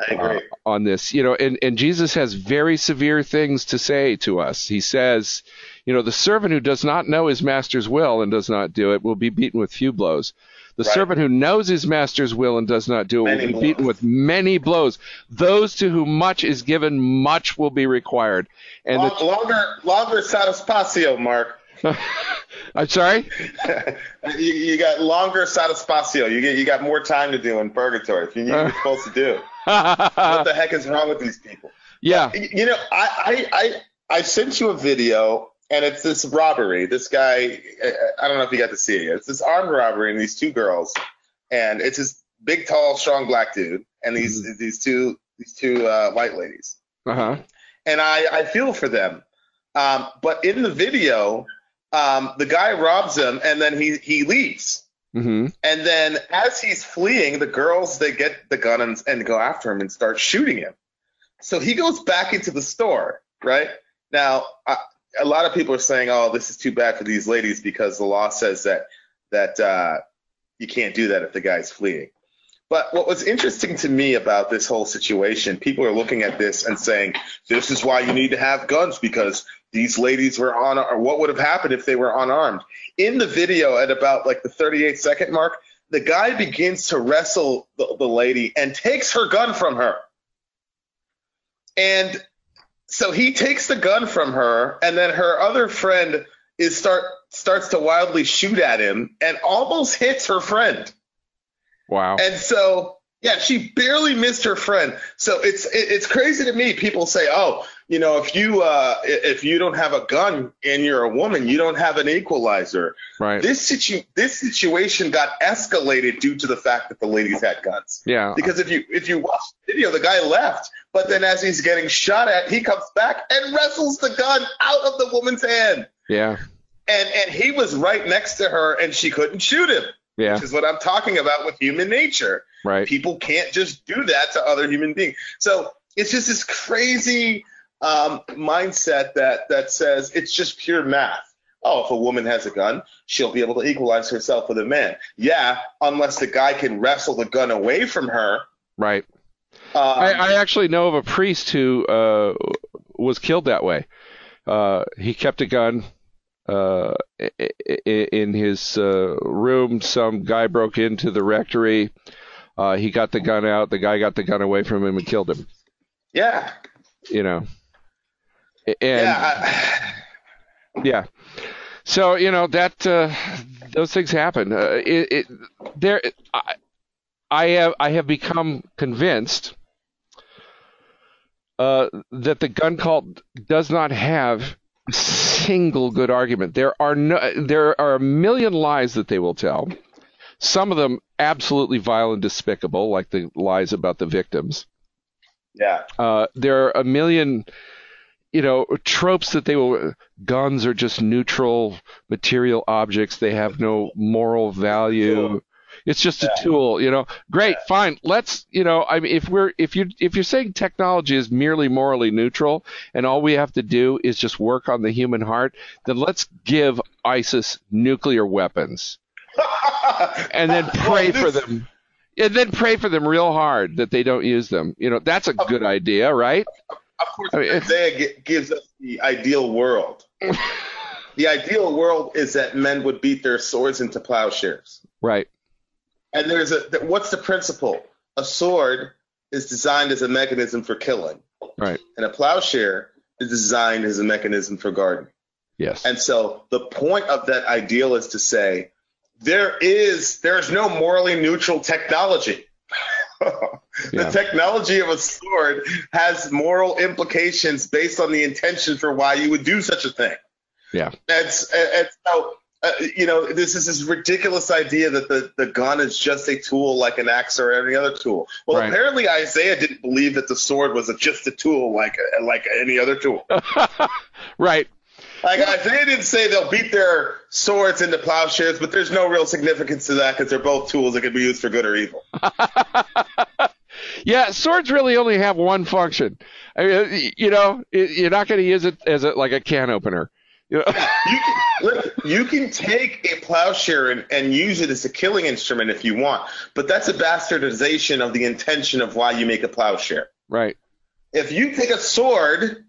I agree. uh, on this. You know, and, and Jesus has very severe things to say to us. He says, You know, the servant who does not know his master's will and does not do it will be beaten with few blows. The Right. servant who knows his master's will and does not do it Many will be beaten with many blows. Those to whom much is given, much will be required. And Long, longer, longer satisfacio, Mark. I'm sorry. you, you got longer satisfacio. You get you got more time to do in purgatory. If you knew what you're supposed to do, what the heck is wrong with these people? yeah. Y- You know, I I I, I sent you a video, and it's this robbery. This guy, I- I don't know if you got to see it. It's this armed robbery, and these two girls, and it's this big, tall, strong black dude, and these these two these two uh, white ladies. Uh huh. and I, I feel for them. Um, but in the video, um, the guy robs them and then he, he leaves. Mm-hmm. And then as he's fleeing, the girls they get the gun and, and go after him and start shooting him. So he goes back into the store, right? Now, I, a lot of people are saying, "Oh, this is too bad for these ladies because the law says that that uh, you can't do that if the guy's fleeing." But what was interesting to me about this whole situation, people are looking at this and saying, "This is why you need to have guns because these ladies were on, or what would have happened if they were unarmed?" In the video, at about like the 38 second mark, the guy begins to wrestle the, the lady and takes her gun from her. And so he takes the gun from her, and then her other friend is start starts to wildly shoot at him and almost hits her friend. Wow. And so, yeah, she barely missed her friend. So it's it, it's crazy to me. People say, "Oh, you know, if you uh, if you don't have a gun and you're a woman, you don't have an equalizer." right. This situ this situation got escalated due to the fact that the ladies had guns. yeah. Because if you if you watch the video, the guy left, but then as he's getting shot at, he comes back and wrestles the gun out of the woman's hand. Yeah. And and he was right next to her, and she couldn't shoot him. Yeah. Which is what I'm talking about with human nature. Right. People can't just do that to other human beings. So it's just this crazy um, mindset that that says it's just pure math. Oh, if a woman has a gun, she'll be able to equalize herself with a man. Yeah, unless the guy can wrestle the gun away from her. Right. Um, I, I actually know of a priest who uh, was killed that way. Uh, he kept a gun uh, in his uh, room. Some guy broke into the rectory. Uh, he got the gun out. The guy got the gun away from him and killed him. yeah, You know. And yeah. Yeah. So you know that uh, those things happen. Uh, it, it, there, I, I have I have become convinced uh, that the gun cult does not have a single good argument. There are no, there are a million lies that they will tell. Some of them absolutely vile and despicable, like the lies about the victims. yeah. Uh, there are a million, you know, tropes that they will. Guns are just neutral material objects. They have no moral value. It's just a tool, you know. Great, fine. Let's, you know, I mean, if we're if you if you're saying technology is merely morally neutral and all we have to do is just work on the human heart, then let's give ISIS nuclear weapons and then pray for them. And then pray for them real hard that they don't use them. You know, that's a oh. good idea, right? Of course, I mean, Isaiah gi- gives us the ideal world. the ideal world is that men would beat their swords into plowshares. Right. And there's a what's the principle? A sword is designed as a mechanism for killing, Right. and a plowshare is designed as a mechanism for gardening. Yes. And so the point of that ideal is to say there is there's no morally neutral technology. the Yeah. technology of a sword has moral implications based on the intention for why you would do such a thing. Yeah. That's and, and so uh, you know this is this ridiculous idea that the, the gun is just a tool like an axe or any other tool. Well, Right. apparently Isaiah didn't believe that the sword was a, just a tool like like any other tool. right. Like Isaiah didn't say they'll beat their swords into plowshares, but there's no real significance to that because they're both tools that can be used for good or evil. Yeah, swords really only have one function. I mean, you know, you're not going to use it as a, like a can opener. You know? You can, you can take a plowshare and, and use it as a killing instrument if you want, but that's a bastardization of the intention of why you make a plowshare. right. If you take a sword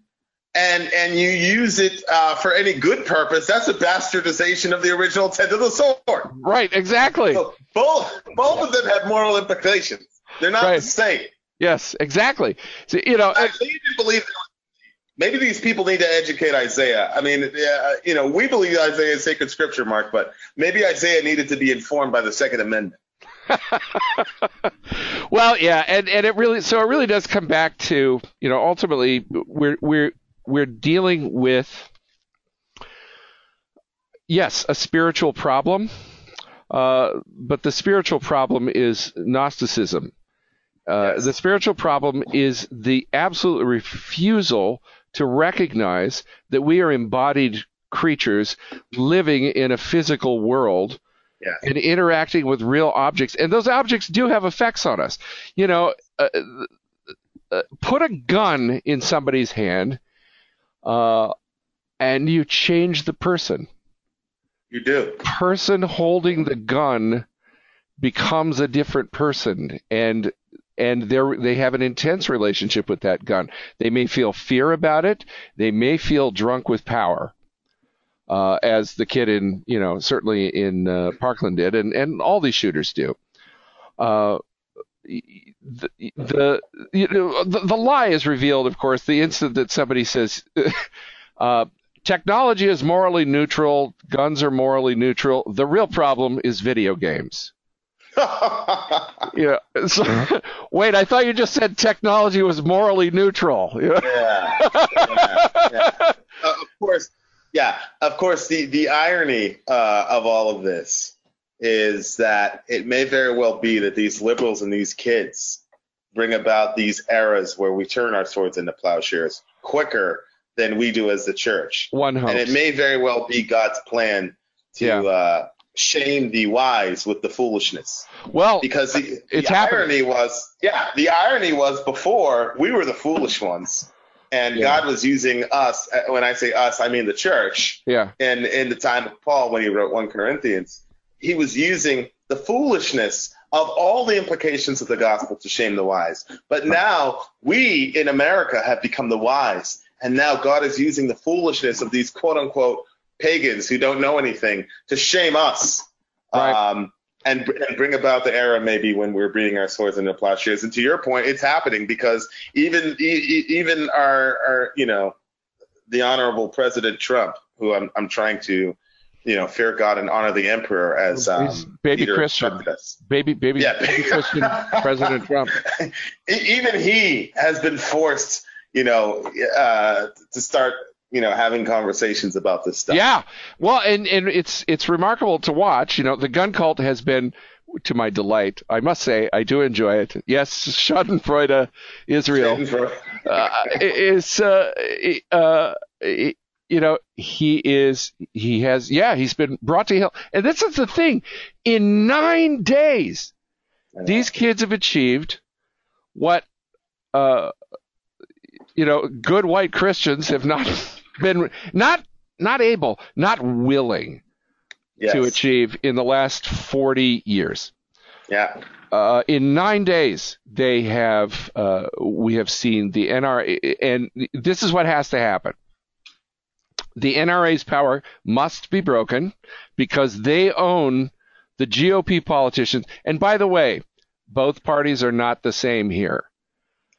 and and you use it uh, for any good purpose, that's a bastardization of the original intent of the sword. Right, exactly. So both both of them have moral implications. They're not Right. the same. Yes, exactly. So, you know, I you believe. Maybe these people need to educate Isaiah. I mean, uh, you know, we believe Isaiah is sacred scripture, Mark, but maybe Isaiah needed to be informed by the Second Amendment. well, yeah, and and it really so it really does come back to you know ultimately we're we're we're dealing with yes a spiritual problem, uh, but the spiritual problem is Gnosticism. Uh, Yes. The spiritual problem is the absolute refusal to recognize that we are embodied creatures living in a physical world Yes. and interacting with real objects. And those objects do have effects on us. You know, uh, uh, put a gun in somebody's hand uh, and you change the person. You do. Person holding the gun becomes a different person and and they they have an intense relationship with that gun. They may feel fear about it. They may feel drunk with power, uh, as the kid in you know certainly in uh, Parkland did, and and all these shooters do. Uh, the the, you know, the the lie is revealed, of course, the instant that somebody says. Uh, technology is morally neutral. Guns are morally neutral. The real problem is video games. Yeah. So, wait, I thought you just said technology was morally neutral. Yeah. yeah, yeah, yeah. Uh, of course, yeah. Of course, the the irony uh, of all of this is that it may very well be that these liberals and these kids bring about these eras where we turn our swords into plowshares quicker than we do as the church, One hopes. and it may very well be God's plan to Yeah. uh, shame the wise with the foolishness well, because the, the happening. irony was yeah the irony was before we were the foolish ones and Yeah. god was using us uh, when i say us i mean the church yeah, and in the time of paul when he wrote 1 corinthians he was using the foolishness of all the implications of the gospel to shame the wise but now we in america have become the wise and now god is using the foolishness of these quote unquote pagans who don't know anything to shame us Right. um, and, and bring about the era maybe when we're beating our swords into plowshares. And to your point, it's happening because even e- e- even our, our you know the honorable President Trump, who I'm I'm trying to you know fear God and honor the emperor as um, baby Peter Christian. baby, baby, Yeah. baby Christian President Trump. Even he has been forced, you know, uh, to start you know having conversations about this stuff. Yeah, well, and and it's it's remarkable to watch. You know, the gun cult has been, to my delight, I must say, I do enjoy it. Yes, Schadenfreude, Israel. uh, is uh, uh, you know he is he has yeah he's been brought to heel and this is the thing in nine days these kids have achieved what uh you know good white christians have not been not not able not willing Yes. to achieve in the last 40 years Yeah. uh, in nine days, they have uh, we have seen the NRA, and this is what has to happen. The NRA's power must be broken because they own the GOP politicians. And by the way, both parties are not the same here.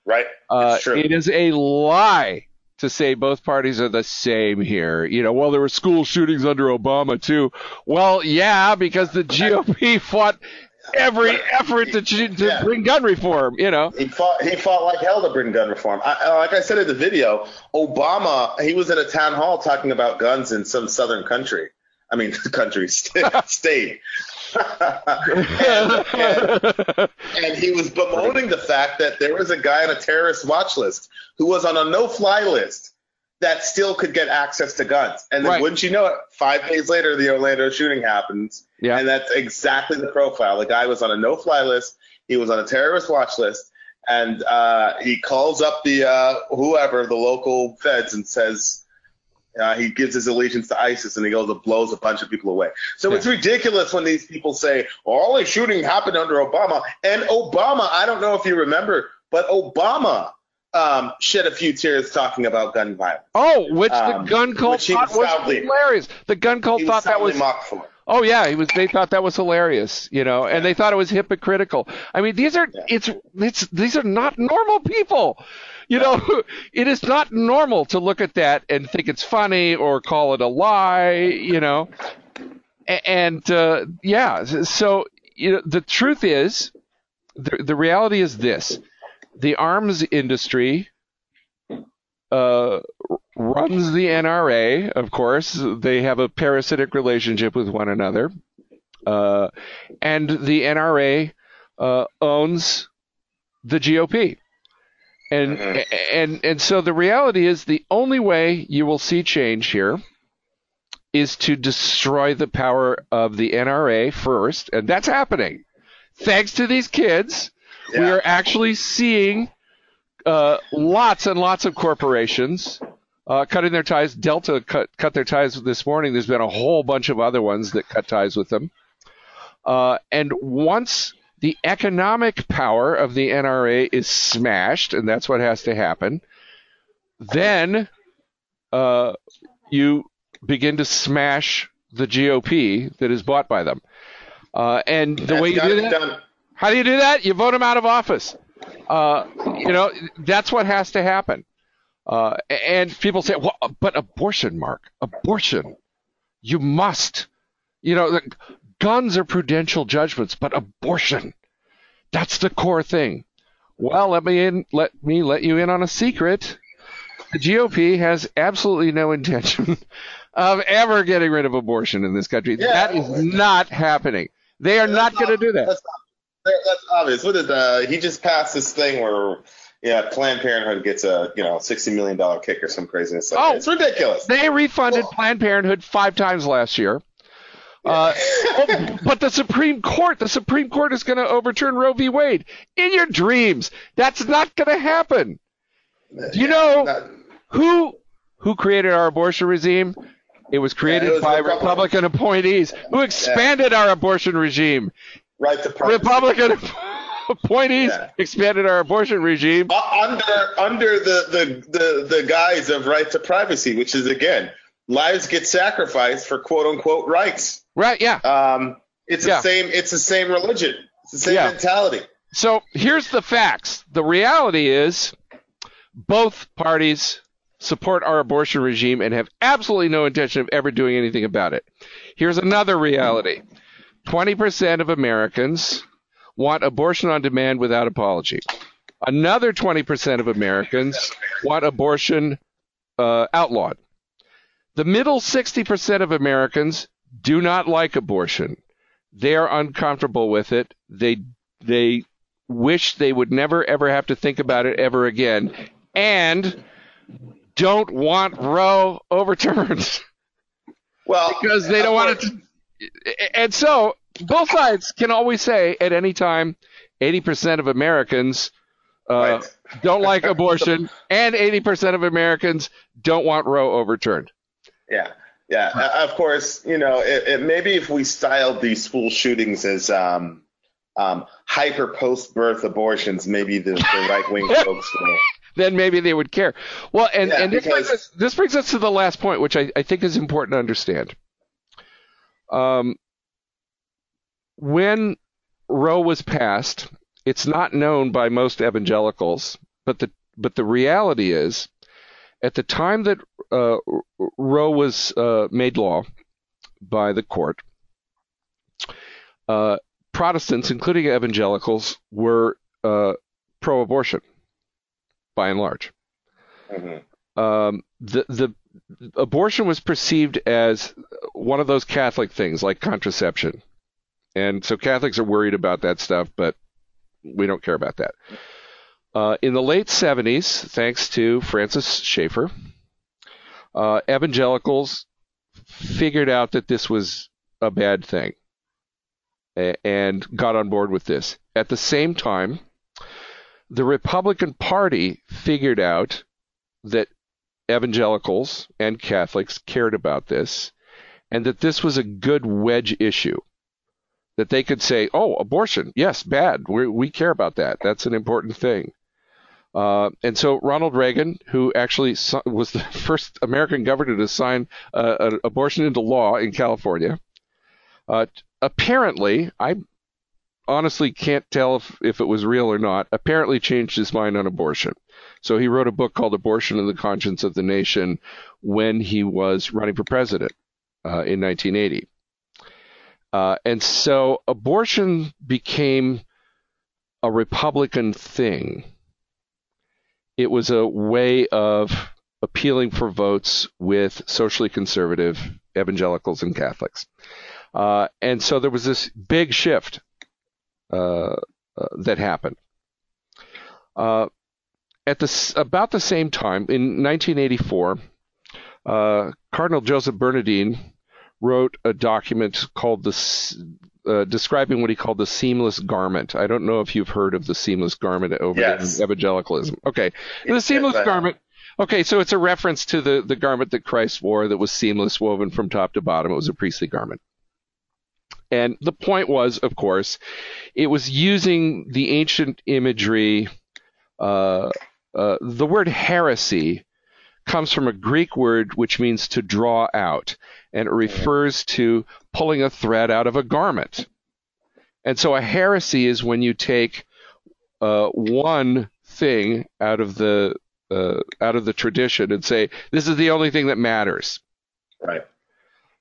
Right. Uh, it is a lie to say both parties are the same here. You know, well, there were school shootings under Obama too. Well, yeah, because the GOP fought every effort to to Yeah. bring gun reform. You know, He fought. He fought like hell to bring gun reform. I, I- like I said in the video, Obama. He was in a town hall talking about guns in some southern country. I mean, country st- state. and, and- and he was bemoaning the fact that there was a guy on a terrorist watch list who was on a no-fly list that still could get access to guns. And then, Right. wouldn't you know it, five days later, the Orlando shooting happens. Yeah. And that's exactly the profile. The guy was on a no-fly list. He was on a terrorist watch list. And uh, he calls up the uh, whoever, the local feds, and says uh, he gives his allegiance to ISIS, and he goes and blows a bunch of people away. So Yeah. it's ridiculous when these people say, "All the shooting happened under Obama." And Obama, I don't know if you remember, but Obama um, shed a few tears talking about gun violence. Oh, which Um, the gun cult thought was soundly- hilarious. The gun cult thought that was. Oh yeah, he was. They thought that was hilarious, you know, and they thought it was hypocritical. I mean, these are Yeah. it's it's these are not normal people, you know. It is not normal to look at that and think it's funny or call it a lie, you know. And uh, yeah, so you know, the truth is, the the reality is this: the arms industry uh, runs the NRA, of course. They have a parasitic relationship with one another. Uh, and the NRA uh, owns the GOP. And, Mhm. and and so the reality is the only way you will see change here is to destroy the power of the NRA first, and that's happening. Thanks to these kids, we are actually seeing uh, lots and lots of corporations uh, cutting their ties. Delta cut cut their ties this morning. There's been a whole bunch of other ones that cut ties with them. Uh, and once the economic power of the NRA is smashed, and that's what has to happen, then uh, you begin to smash the GOP that is bought by them. Uh, and the That's way you do that, done. How do you do that? You vote them out of office. Uh, you know, that's what has to happen. Uh, and people say, well, but abortion, Mark, abortion. You must. You know, the, guns are prudential judgments, but abortion, that's the core thing. Well, let me in. Let me let you in on a secret. The GOP has absolutely no intention of ever getting rid of abortion in this country. Yeah. that is not happening. They are not going to do that. That's, that- that's obvious. What is uh he just passed this thing where yeah, Planned Parenthood gets a you know sixty million dollar kick or some craziness like Oh. It's ridiculous. They refunded Planned Parenthood five times last year. Uh, oh, but the Supreme Court, the Supreme Court is going to overturn Roe v. Wade. In your dreams, that's not going to happen. You know Not- who who created our abortion regime? It was created it was by Republican appointees who expanded our abortion regime. Right to privacy. Republican appointees Yeah. expanded our abortion regime. Uh, under under the, the the the guise of right to privacy, which is again lives get sacrificed for quote unquote rights. Right? Yeah. Um, it's Yeah. the same. It's the same religion. It's the same Yeah. mentality. So here's the facts. The reality is both parties support our abortion regime and have absolutely no intention of ever doing anything about it. Here's another reality 20% of Americans want abortion on demand without apology. Another 20% of Americans want abortion uh, outlawed. The middle 60% of Americans do not like abortion. They are uncomfortable with it. They they wish they would never ever have to think about it ever again, and don't want Roe overturned Well, because they don't want it. To, and so both sides can always say at any time, 80% of Americans uh, Right. don't like abortion, and 80% of Americans don't want Roe overturned. Yeah, yeah. Uh, Of course, you know, it, it, maybe if we styled these school shootings as um, um, hyper post-birth abortions, maybe the, the right-wing folks will. then maybe they would care. Well, and, Yeah, and this, brings us, this brings us to the last point, which I, I think is important to understand. Um, when Roe was passed, it's not known by most evangelicals, but the but the reality is, at the time that uh, Roe was uh, made law by the court, uh, Protestants, including evangelicals, were uh, pro-abortion by and large. Mhm. Um, the the abortion was perceived as one of those Catholic things like contraception, and so Catholics are worried about that stuff, but we don't care about that. Uh, in the late 70s, thanks to Francis Schaeffer, uh, evangelicals figured out that this was a bad thing and got on board with this. At the same time, the Republican Party figured out that evangelicals and Catholics cared about this and that this was a good wedge issue. That they could say, oh, abortion, yes, bad. we we care about that. That's an important thing. Uh, and so Ronald Reagan, who actually was the first American governor to sign uh, abortion into law in California, uh, apparently, I honestly can't tell if, if it was real or not, apparently changed his mind on abortion. So he wrote a book called Abortion and the Conscience of the Nation when he was running for president uh, in 1980. Uh, and so abortion became a Republican thing. It was a way of appealing for votes with socially conservative evangelicals and Catholics. Uh, and so there was this big shift that happened. Uh, at the, about the same time, in 1984, uh, Cardinal Joseph Bernardin wrote a document called the uh, describing what he called the seamless garment. I don't know if you've heard of the seamless garment over yes. in evangelicalism. Okay, the seamless garment. Okay, so it's a reference to the the garment that Christ wore that was seamless, woven from top to bottom. It was a priestly garment. And the point was, of course, it was using the ancient imagery. Uh, uh, the word heresy comes from a Greek word which means to draw out, and it refers to pulling a thread out of a garment. And so a heresy is when you take uh, one thing out of the uh, out of the tradition and say this is the only thing that matters. Right.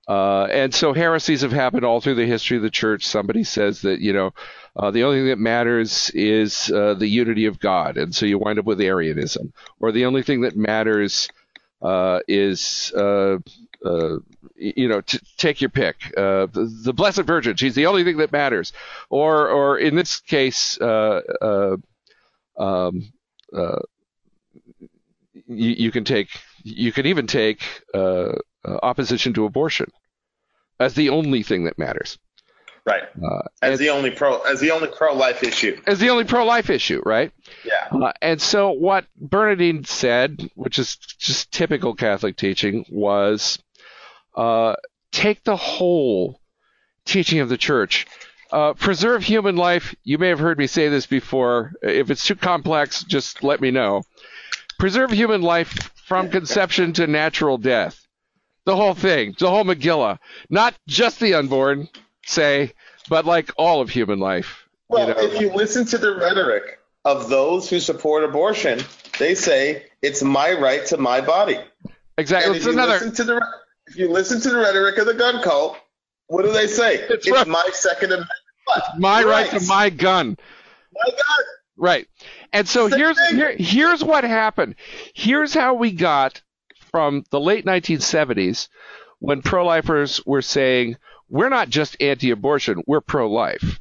Uh, and so heresies have happened all through the history of the church. Somebody says that, you know, uh, the only thing that matters is uh, the unity of God. And so you wind up with Arianism. Or the only thing that matters uh, is, uh, you know, t- take your pick. The, the, Blessed Virgin, she's the only thing that matters. Or, or in this case, um, you, you, can take, you can even take uh, opposition to abortion as the only thing that matters. Right. Uh, as the only pro as the only pro life issue. As the only pro life issue, right? Yeah. Uh, and so what Bernardin said, which is just typical Catholic teaching, was uh, take the whole teaching of the church. Uh, preserve human life. You may have heard me say this before. If it's too complex, just let me know. Preserve human life from conception to natural death the whole thing, the whole Megillah, not just the unborn, say, but like all of human life. Well, you know? if you listen to the rhetoric of those who support abortion, they say it's my right to my body. Exactly. If you, another... listen to the, if you listen to the rhetoric of the gun cult, what do they say? It's, it's my Second Amendment. My right to my gun. My gun. Right. And so Same here's here, here's what happened. Here's how we got from the late 1970s when pro lifers were saying, we're not just anti abortion, we're pro life.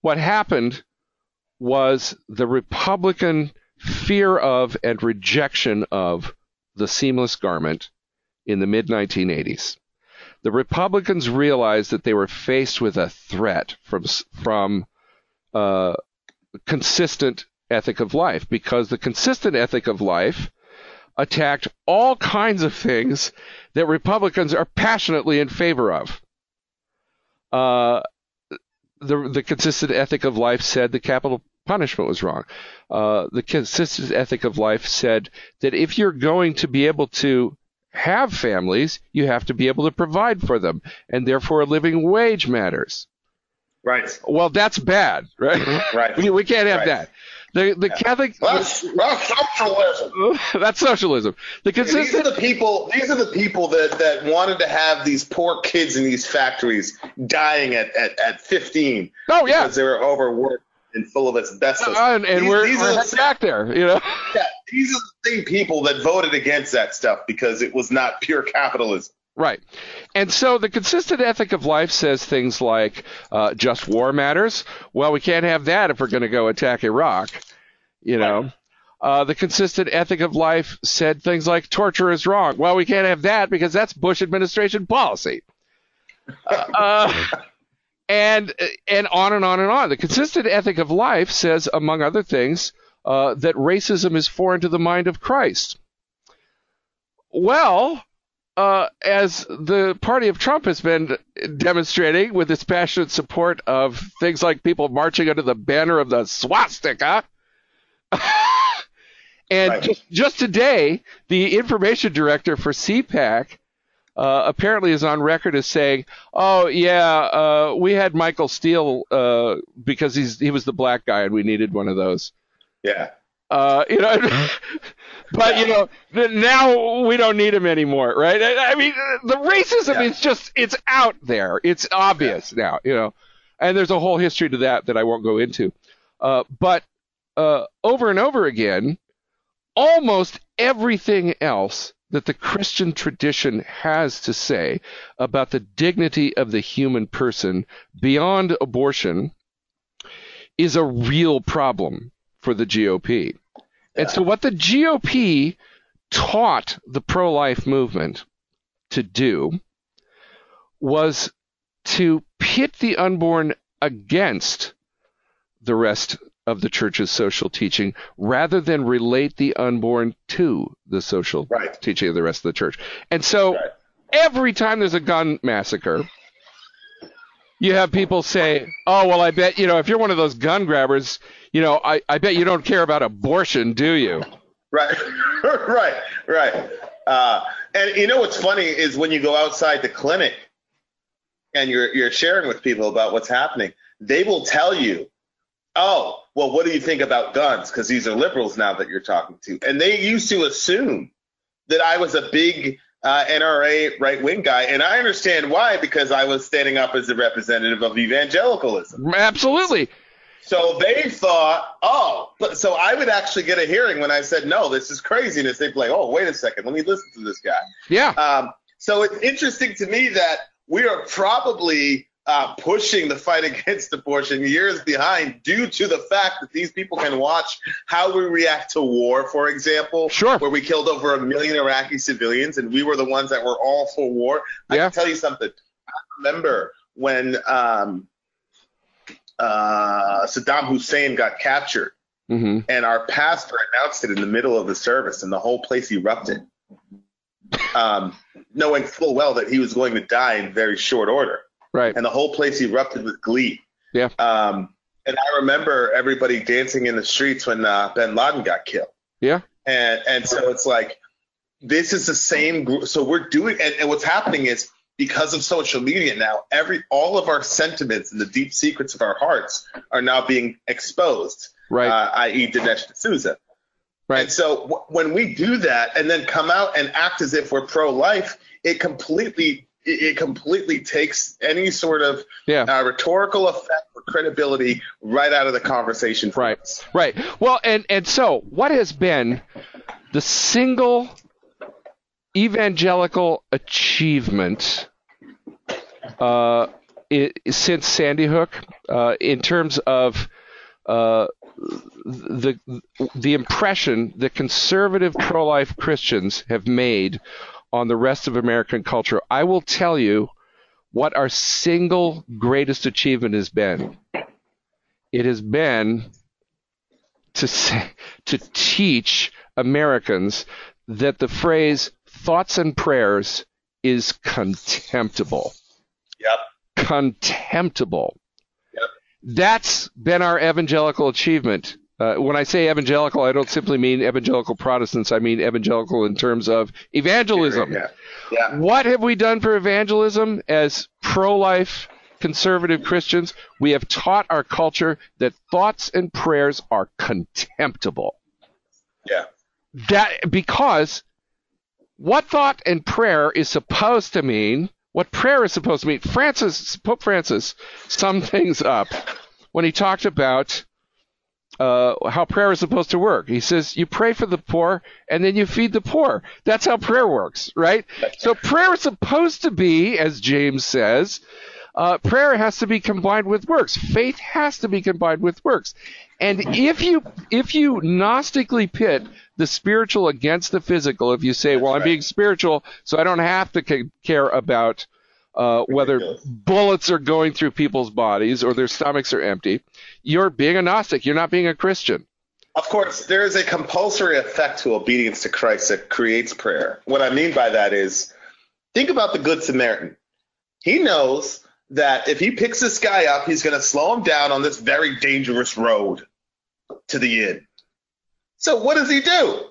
What happened was the Republican fear of and rejection of the seamless garment in the mid 1980s. The Republicans realized that they were faced with a threat from from uh, consistent ethic of life because the consistent ethic of life attacked all kinds of things that Republicans are passionately in favor of. Uh, the the consistent ethic of life said the capital punishment was wrong. Uh, the consistent ethic of life said that if you're going to be able to have families, you have to be able to provide for them, and therefore a living wage matters. Right. Well, that's bad, right? Right. we, we can't have right. that. The the yeah. Catholic that's, that's socialism. that's socialism. The consistent, these are the people. These are the people that, that wanted to have these poor kids in these factories dying at, at, at 15. Oh yeah, because they were overworked and full of asbestos. Uh, and, and these, we're, these we're the back there, you know. Yeah, these are the same people that voted against that stuff because it was not pure capitalism. Right. And so the consistent ethic of life says things like uh, just war matters. Well, we can't have that if we're going to go attack Iraq. You know. Right. Uh, the consistent ethic of life said things like torture is wrong. Well, we can't have that because that's Bush administration policy. Uh, uh, and and on and on and on. The consistent ethic of life says, among other things, uh, that racism is foreign to the mind of Christ. Well, uh, as the party of Trump has been demonstrating with its passionate support of things like people marching under the banner of the swastika, And Right. just, just today, the information director for CPAC uh, apparently is on record as saying, "Oh yeah, uh, we had Michael Steele uh, because he's he was the black guy and we needed one of those." Yeah. Uh, you know, but you know, now we don't need him anymore, right? I, I mean, the racism Yeah. is just it's out there. It's obvious now, you know, and there's a whole history to that that I won't go into. Uh, but uh, over and over again, almost everything else that the Christian tradition has to say about the dignity of the human person beyond abortion is a real problem for the GOP. And so, what the GOP taught the pro life movement to do was to pit the unborn against the rest of the church's social teaching rather than relate the unborn to the social Right. teaching of the rest of the church. And so, Right. every time there's a gun massacre, you have people say, "Oh, well, I bet you know if you're one of those gun grabbers, you know, I, I bet you don't care about abortion, do you?" Right, right, right. Uh, and you know what's funny is when you go outside the clinic and you're you're sharing with people about what's happening, they will tell you, "Oh, well, what do you think about guns?" Because these are liberals now that you're talking to, and they used to assume that I was a big uh, NRA right wing guy, and I understand why because I was standing up as a representative of evangelicalism. Absolutely. So they thought, oh, but so I would actually get a hearing when I said, no, this is craziness. They'd be like, oh, wait a second, let me listen to this guy. Yeah. Um, so it's interesting to me that we are probably uh, pushing the fight against abortion years behind due to the fact that these people can watch how we react to war, for example, Sure. where we killed over a million Iraqi civilians and we were the ones that were all for war. Yeah. I can tell you something. I remember when um, uh, Saddam Hussein got captured hmm and our pastor announced it in the middle of the service, and the whole place erupted, um, knowing full well that he was going to die in very short order, Right. and the whole place erupted with glee. Yeah. Um, and I remember everybody dancing in the streets when uh, Bin Laden got killed, Yeah. and and so it's like this is the same group. So we're doing, and, and what's happening is because of social media now, every all of our sentiments and the deep secrets of our hearts are now being exposed Right. uh, i.e. Dinesh D'Souza. And right. so w- when we do that and then come out and act as if we're pro-life, it completely it it completely takes any sort of Yeah. uh, rhetorical effect or credibility right out of the conversation. Right. us. Right. Well, and and so what has been the single evangelical achievement uh, i since Sandy Hook uh, in terms of uh, the the impression that conservative pro-life Christians have made on the rest of American culture? I will tell you what our single greatest achievement has been. It has been to say, to teach Americans that the phrase thoughts and prayers is contemptible. Yep. Contemptible. Yep. That's been our evangelical achievement. Uh, when I say evangelical, I don't simply mean evangelical Protestants. I mean evangelical in terms of evangelism. Yeah. Yeah. What have we done for evangelism as pro life conservative Christians? We have taught our culture that thoughts and prayers are contemptible. Yeah. That because what thought and prayer is supposed to mean, what prayer is supposed to mean, Francis Pope Francis summed things up when he talked about uh, how prayer is supposed to work. He says you pray for the poor and then you feed the poor. That's how prayer works, right? So prayer is supposed to be, as James says, uh, prayer has to be combined with works. Faith has to be combined with works. And if you if you gnostically pit the spiritual against the physical, if you say, "Well, I'm being spiritual, so I don't have to ca- care about uh, whether bullets are going through people's bodies or their stomachs are empty," you're being a gnostic. You're not being a Christian. Of course, there is a compulsory effect to obedience to Christ that creates prayer. What I mean by that is, think about the Good Samaritan. He knows that if he picks this guy up, he's going to slow him down on this very dangerous road to the inn. So what does he do?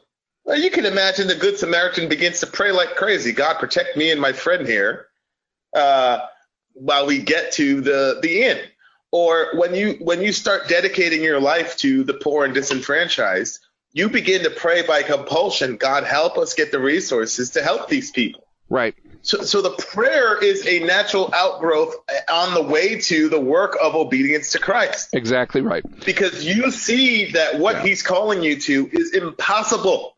Well, you can imagine the Good Samaritan begins to pray like crazy. God, protect me and my friend here uh, while we get to the, the inn. Or when you when you start dedicating your life to the poor and disenfranchised, you begin to pray by compulsion. God, help us get the resources to help these people. Right. So, so the prayer is a natural outgrowth on the way to the work of obedience to Christ. Exactly right. Because you see that what Yeah. he's calling you to is impossible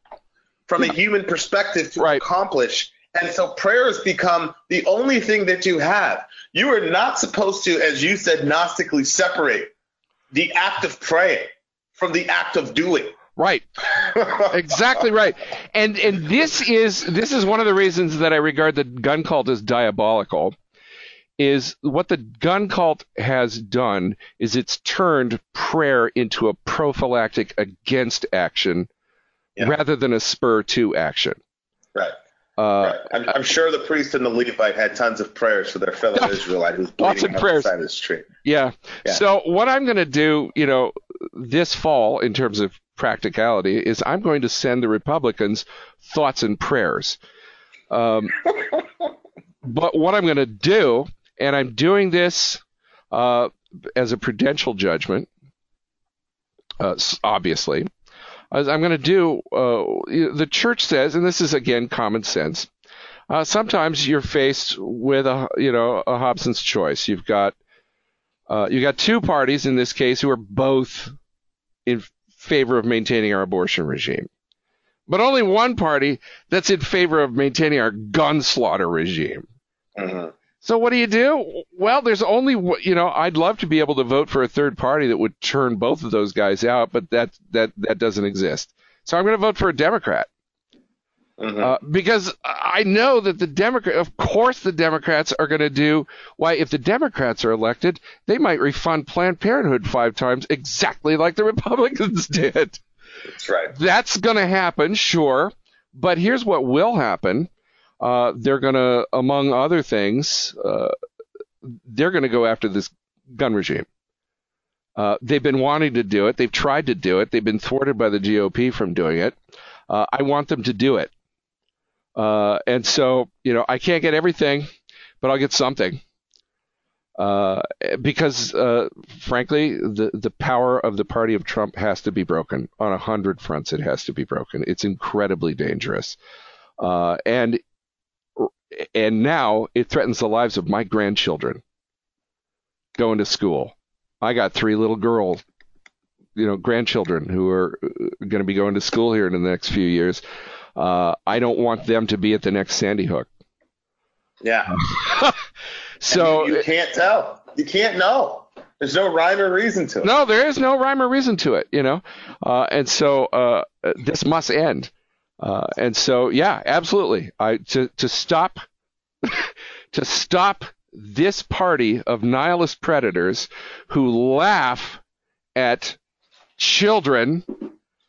from a human perspective to Right. accomplish. And so prayers become the only thing that you have. You are not supposed to, as you said, gnostically separate the act of praying from the act of doing. Right. exactly right. And and this is this is one of the reasons that I regard the gun cult as diabolical. Is what the gun cult has done is it's turned prayer into a prophylactic against action Yeah. rather than a spur to action. Right. Uh, right. I'm, I'm sure the priest and the Levite had tons of prayers for their fellow Israelite who's Lots bleeding of out prayers. the side of the street. Yeah. Yeah. So what I'm going to do, you know, this fall in terms of practicality is I'm going to send the Republicans thoughts and prayers. Um, but what I'm going to do, and I'm doing this uh, as a prudential judgment, uh, obviously, is I'm going to do. Uh, the church says, and this is again common sense. Uh, sometimes you're faced with a, you know, a Hobson's choice. You've got uh, you got two parties in this case who are both in favor of maintaining our abortion regime, but only one party that's in favor of maintaining our gun slaughter regime. Mhm. So what do you do? Well, there's only you know I'd love to be able to vote for a third party that would turn both of those guys out, but that that that doesn't exist. So I'm going to vote for a Democrat. Mhm. Uh, because I know that the Democrat, of course, the Democrats are going to do. Why, if the Democrats are elected, they might refund Planned Parenthood five times, exactly like the Republicans did. That's right. That's going to happen, sure. But here's what will happen: uh, they're going to, among other things, uh, they're going to go after this gun regime. Uh, they've been wanting to do it. They've tried to do it. They've been thwarted by the GOP from doing it. Uh, I want them to do it. Uh, and so, you know, I can't get everything, but I'll get something. Uh, because, uh, frankly, the, the power of the party of Trump has to be broken on a hundred fronts. It has to be broken. It's incredibly dangerous. Uh, and, and now it threatens the lives of my grandchildren going to school. I got three little girls you know, grandchildren who are going to be going to school here in the next few years. Uh, I don't want them to be at the next Sandy Hook. Yeah. So you, you can't tell. You can't know. There's no rhyme or reason to it. no, there is no rhyme or reason to it, you know. Uh, and so uh, this must end. Uh, and so yeah, absolutely. I to to stop to stop this party of nihilist predators who laugh at children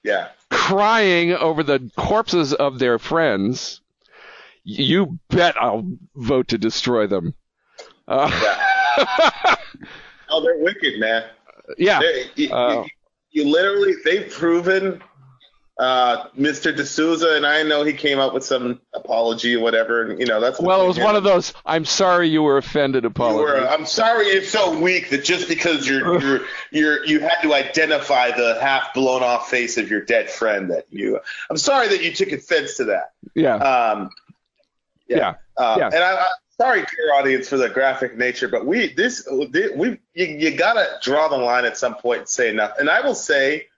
Yeah. Crying over the corpses of their friends, you bet I'll vote to destroy them. Uh, Oh, they're wicked, man. yeah, They're- you, Uh, you, you literally, they've proven uh, Mr. D'Souza, and I know he came up with some apology or whatever, and you know that's. well, it was one of those "I'm sorry you were offended" You apologies. were, I'm sorry it's so weak that just because you're you're you're you had to identify the half blown off face of your dead friend that you. I'm sorry that you took offense to that. yeah, Um, yeah, Uh, Yeah. And I, I sorry to your audience for the graphic nature, but we this we you, you gotta draw the line at some point and say enough. And I will say,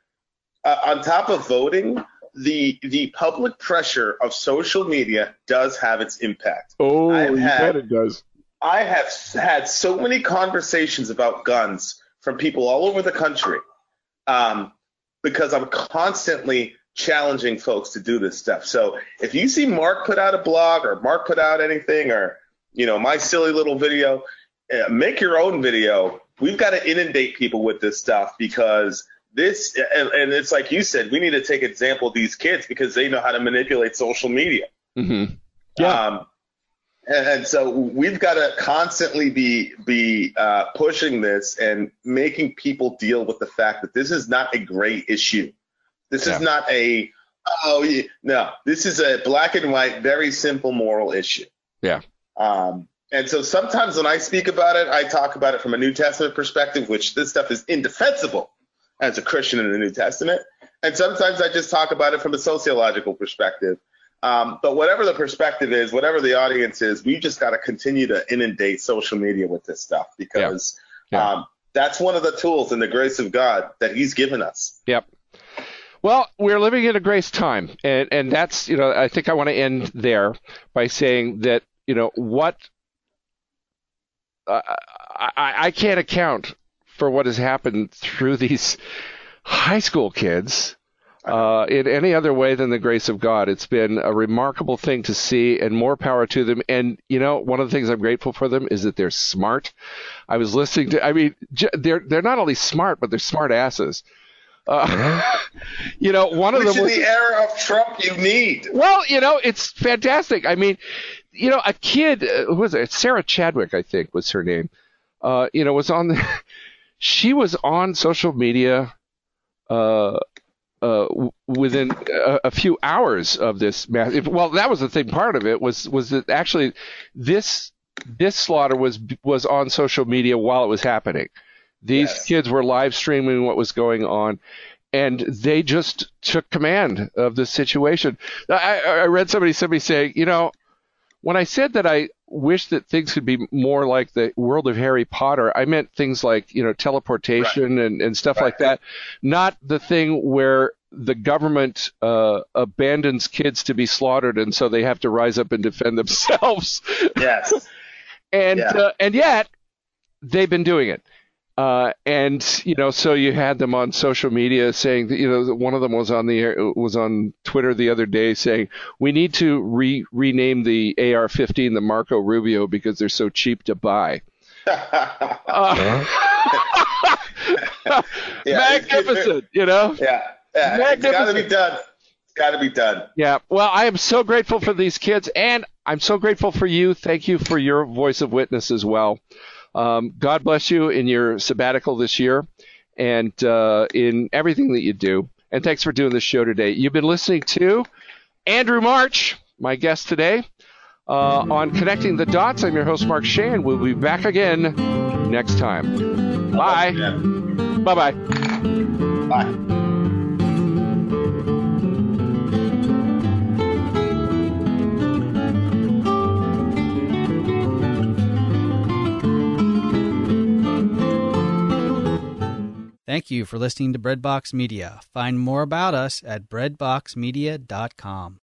uh, on top of voting, the the public pressure of social media does have its impact. Oh, I've you had- bet it does. I have had so many conversations about guns from people all over the country um, because I'm constantly challenging folks to do this stuff. So if you see Mark put out a blog or Mark put out anything or you know my silly little video, uh, make your own video. We've got to inundate people with this stuff because this and, and it's like you said, we need to take example of these kids because they know how to manipulate social media. hmm Yeah. Um, and, and so we've got to constantly be be uh, pushing this and making people deal with the fact that this is not a gray issue. This Yeah. is not a oh yeah, no. This is a black and white, very simple moral issue. Yeah. Um, and so sometimes when I speak about it, I talk about it from a New Testament perspective, which this stuff is indefensible as a Christian in the New Testament. And sometimes I just talk about it from a sociological perspective. Um, but whatever the perspective is, whatever the audience is, we just got to continue to inundate social media with this stuff because Yeah. Um, that's one of the tools in the grace of God that He's given us. Yep. Well, we're living in a grace time, and and that's you know I think I want to end there by saying that you know what uh, I I can't account for what has happened through these high school kids uh, in any other way than the grace of God. It's been a remarkable thing to see, and more power to them. And you know, one of the things I'm grateful for them is that they're smart. I was listening to. I mean, j- they're they're not only smart, but they're smart asses. Uh, you know, one of Which them in was the era of Trump you need. well, you know, it's fantastic. I mean, you know, a kid, uh, who was it? Sarah Chadwick, I think, was her name. Uh, you know, was on the. She was on social media. Uh, uh, within a, a few hours of this mass. If, well, that was the thing. Part of it was was that actually this this slaughter was was on social media while it was happening. These Yes. kids were live streaming what was going on, and they just took command of the situation. I, I I read somebody somebody saying, you know, when I said that I wish that things could be more like the world of Harry Potter, I meant things like you know teleportation and, and stuff like that, not the thing where the government uh, abandons kids to be slaughtered and so they have to rise up and defend themselves. Yes. and Yeah. uh, and yet they've been doing it. Uh, and you know, so you had them on social media saying that you know one of them was on the air, was on Twitter the other day saying we need to re- rename the AR-15 the Marco Rubio because they're so cheap to buy. Uh, Yeah, magnificent, you know. Yeah. Yeah. It's got to be done. It's got to be done. Yeah. Well, I am so grateful for these kids, and I'm so grateful for you. Thank you for your voice of witness as well. Um, God bless you in your sabbatical this year and uh, in everything that you do. And thanks for doing this show today. You've been listening to Andrew March, my guest today, uh, on Connecting the Dots. I'm your host, Mark Shea. We'll be back again next time. Bye. Yeah. Bye bye. Bye. Thank you for listening to Breadbox Media. Find more about us at breadboxmedia.com.